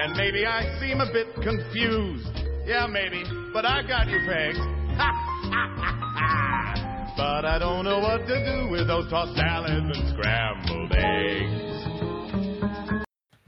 Speaker 4: And maybe I seem a bit confused. Yeah, maybe, but I got you pegged. <laughs> but I don't know what to do with those tossed salads and scrambled eggs.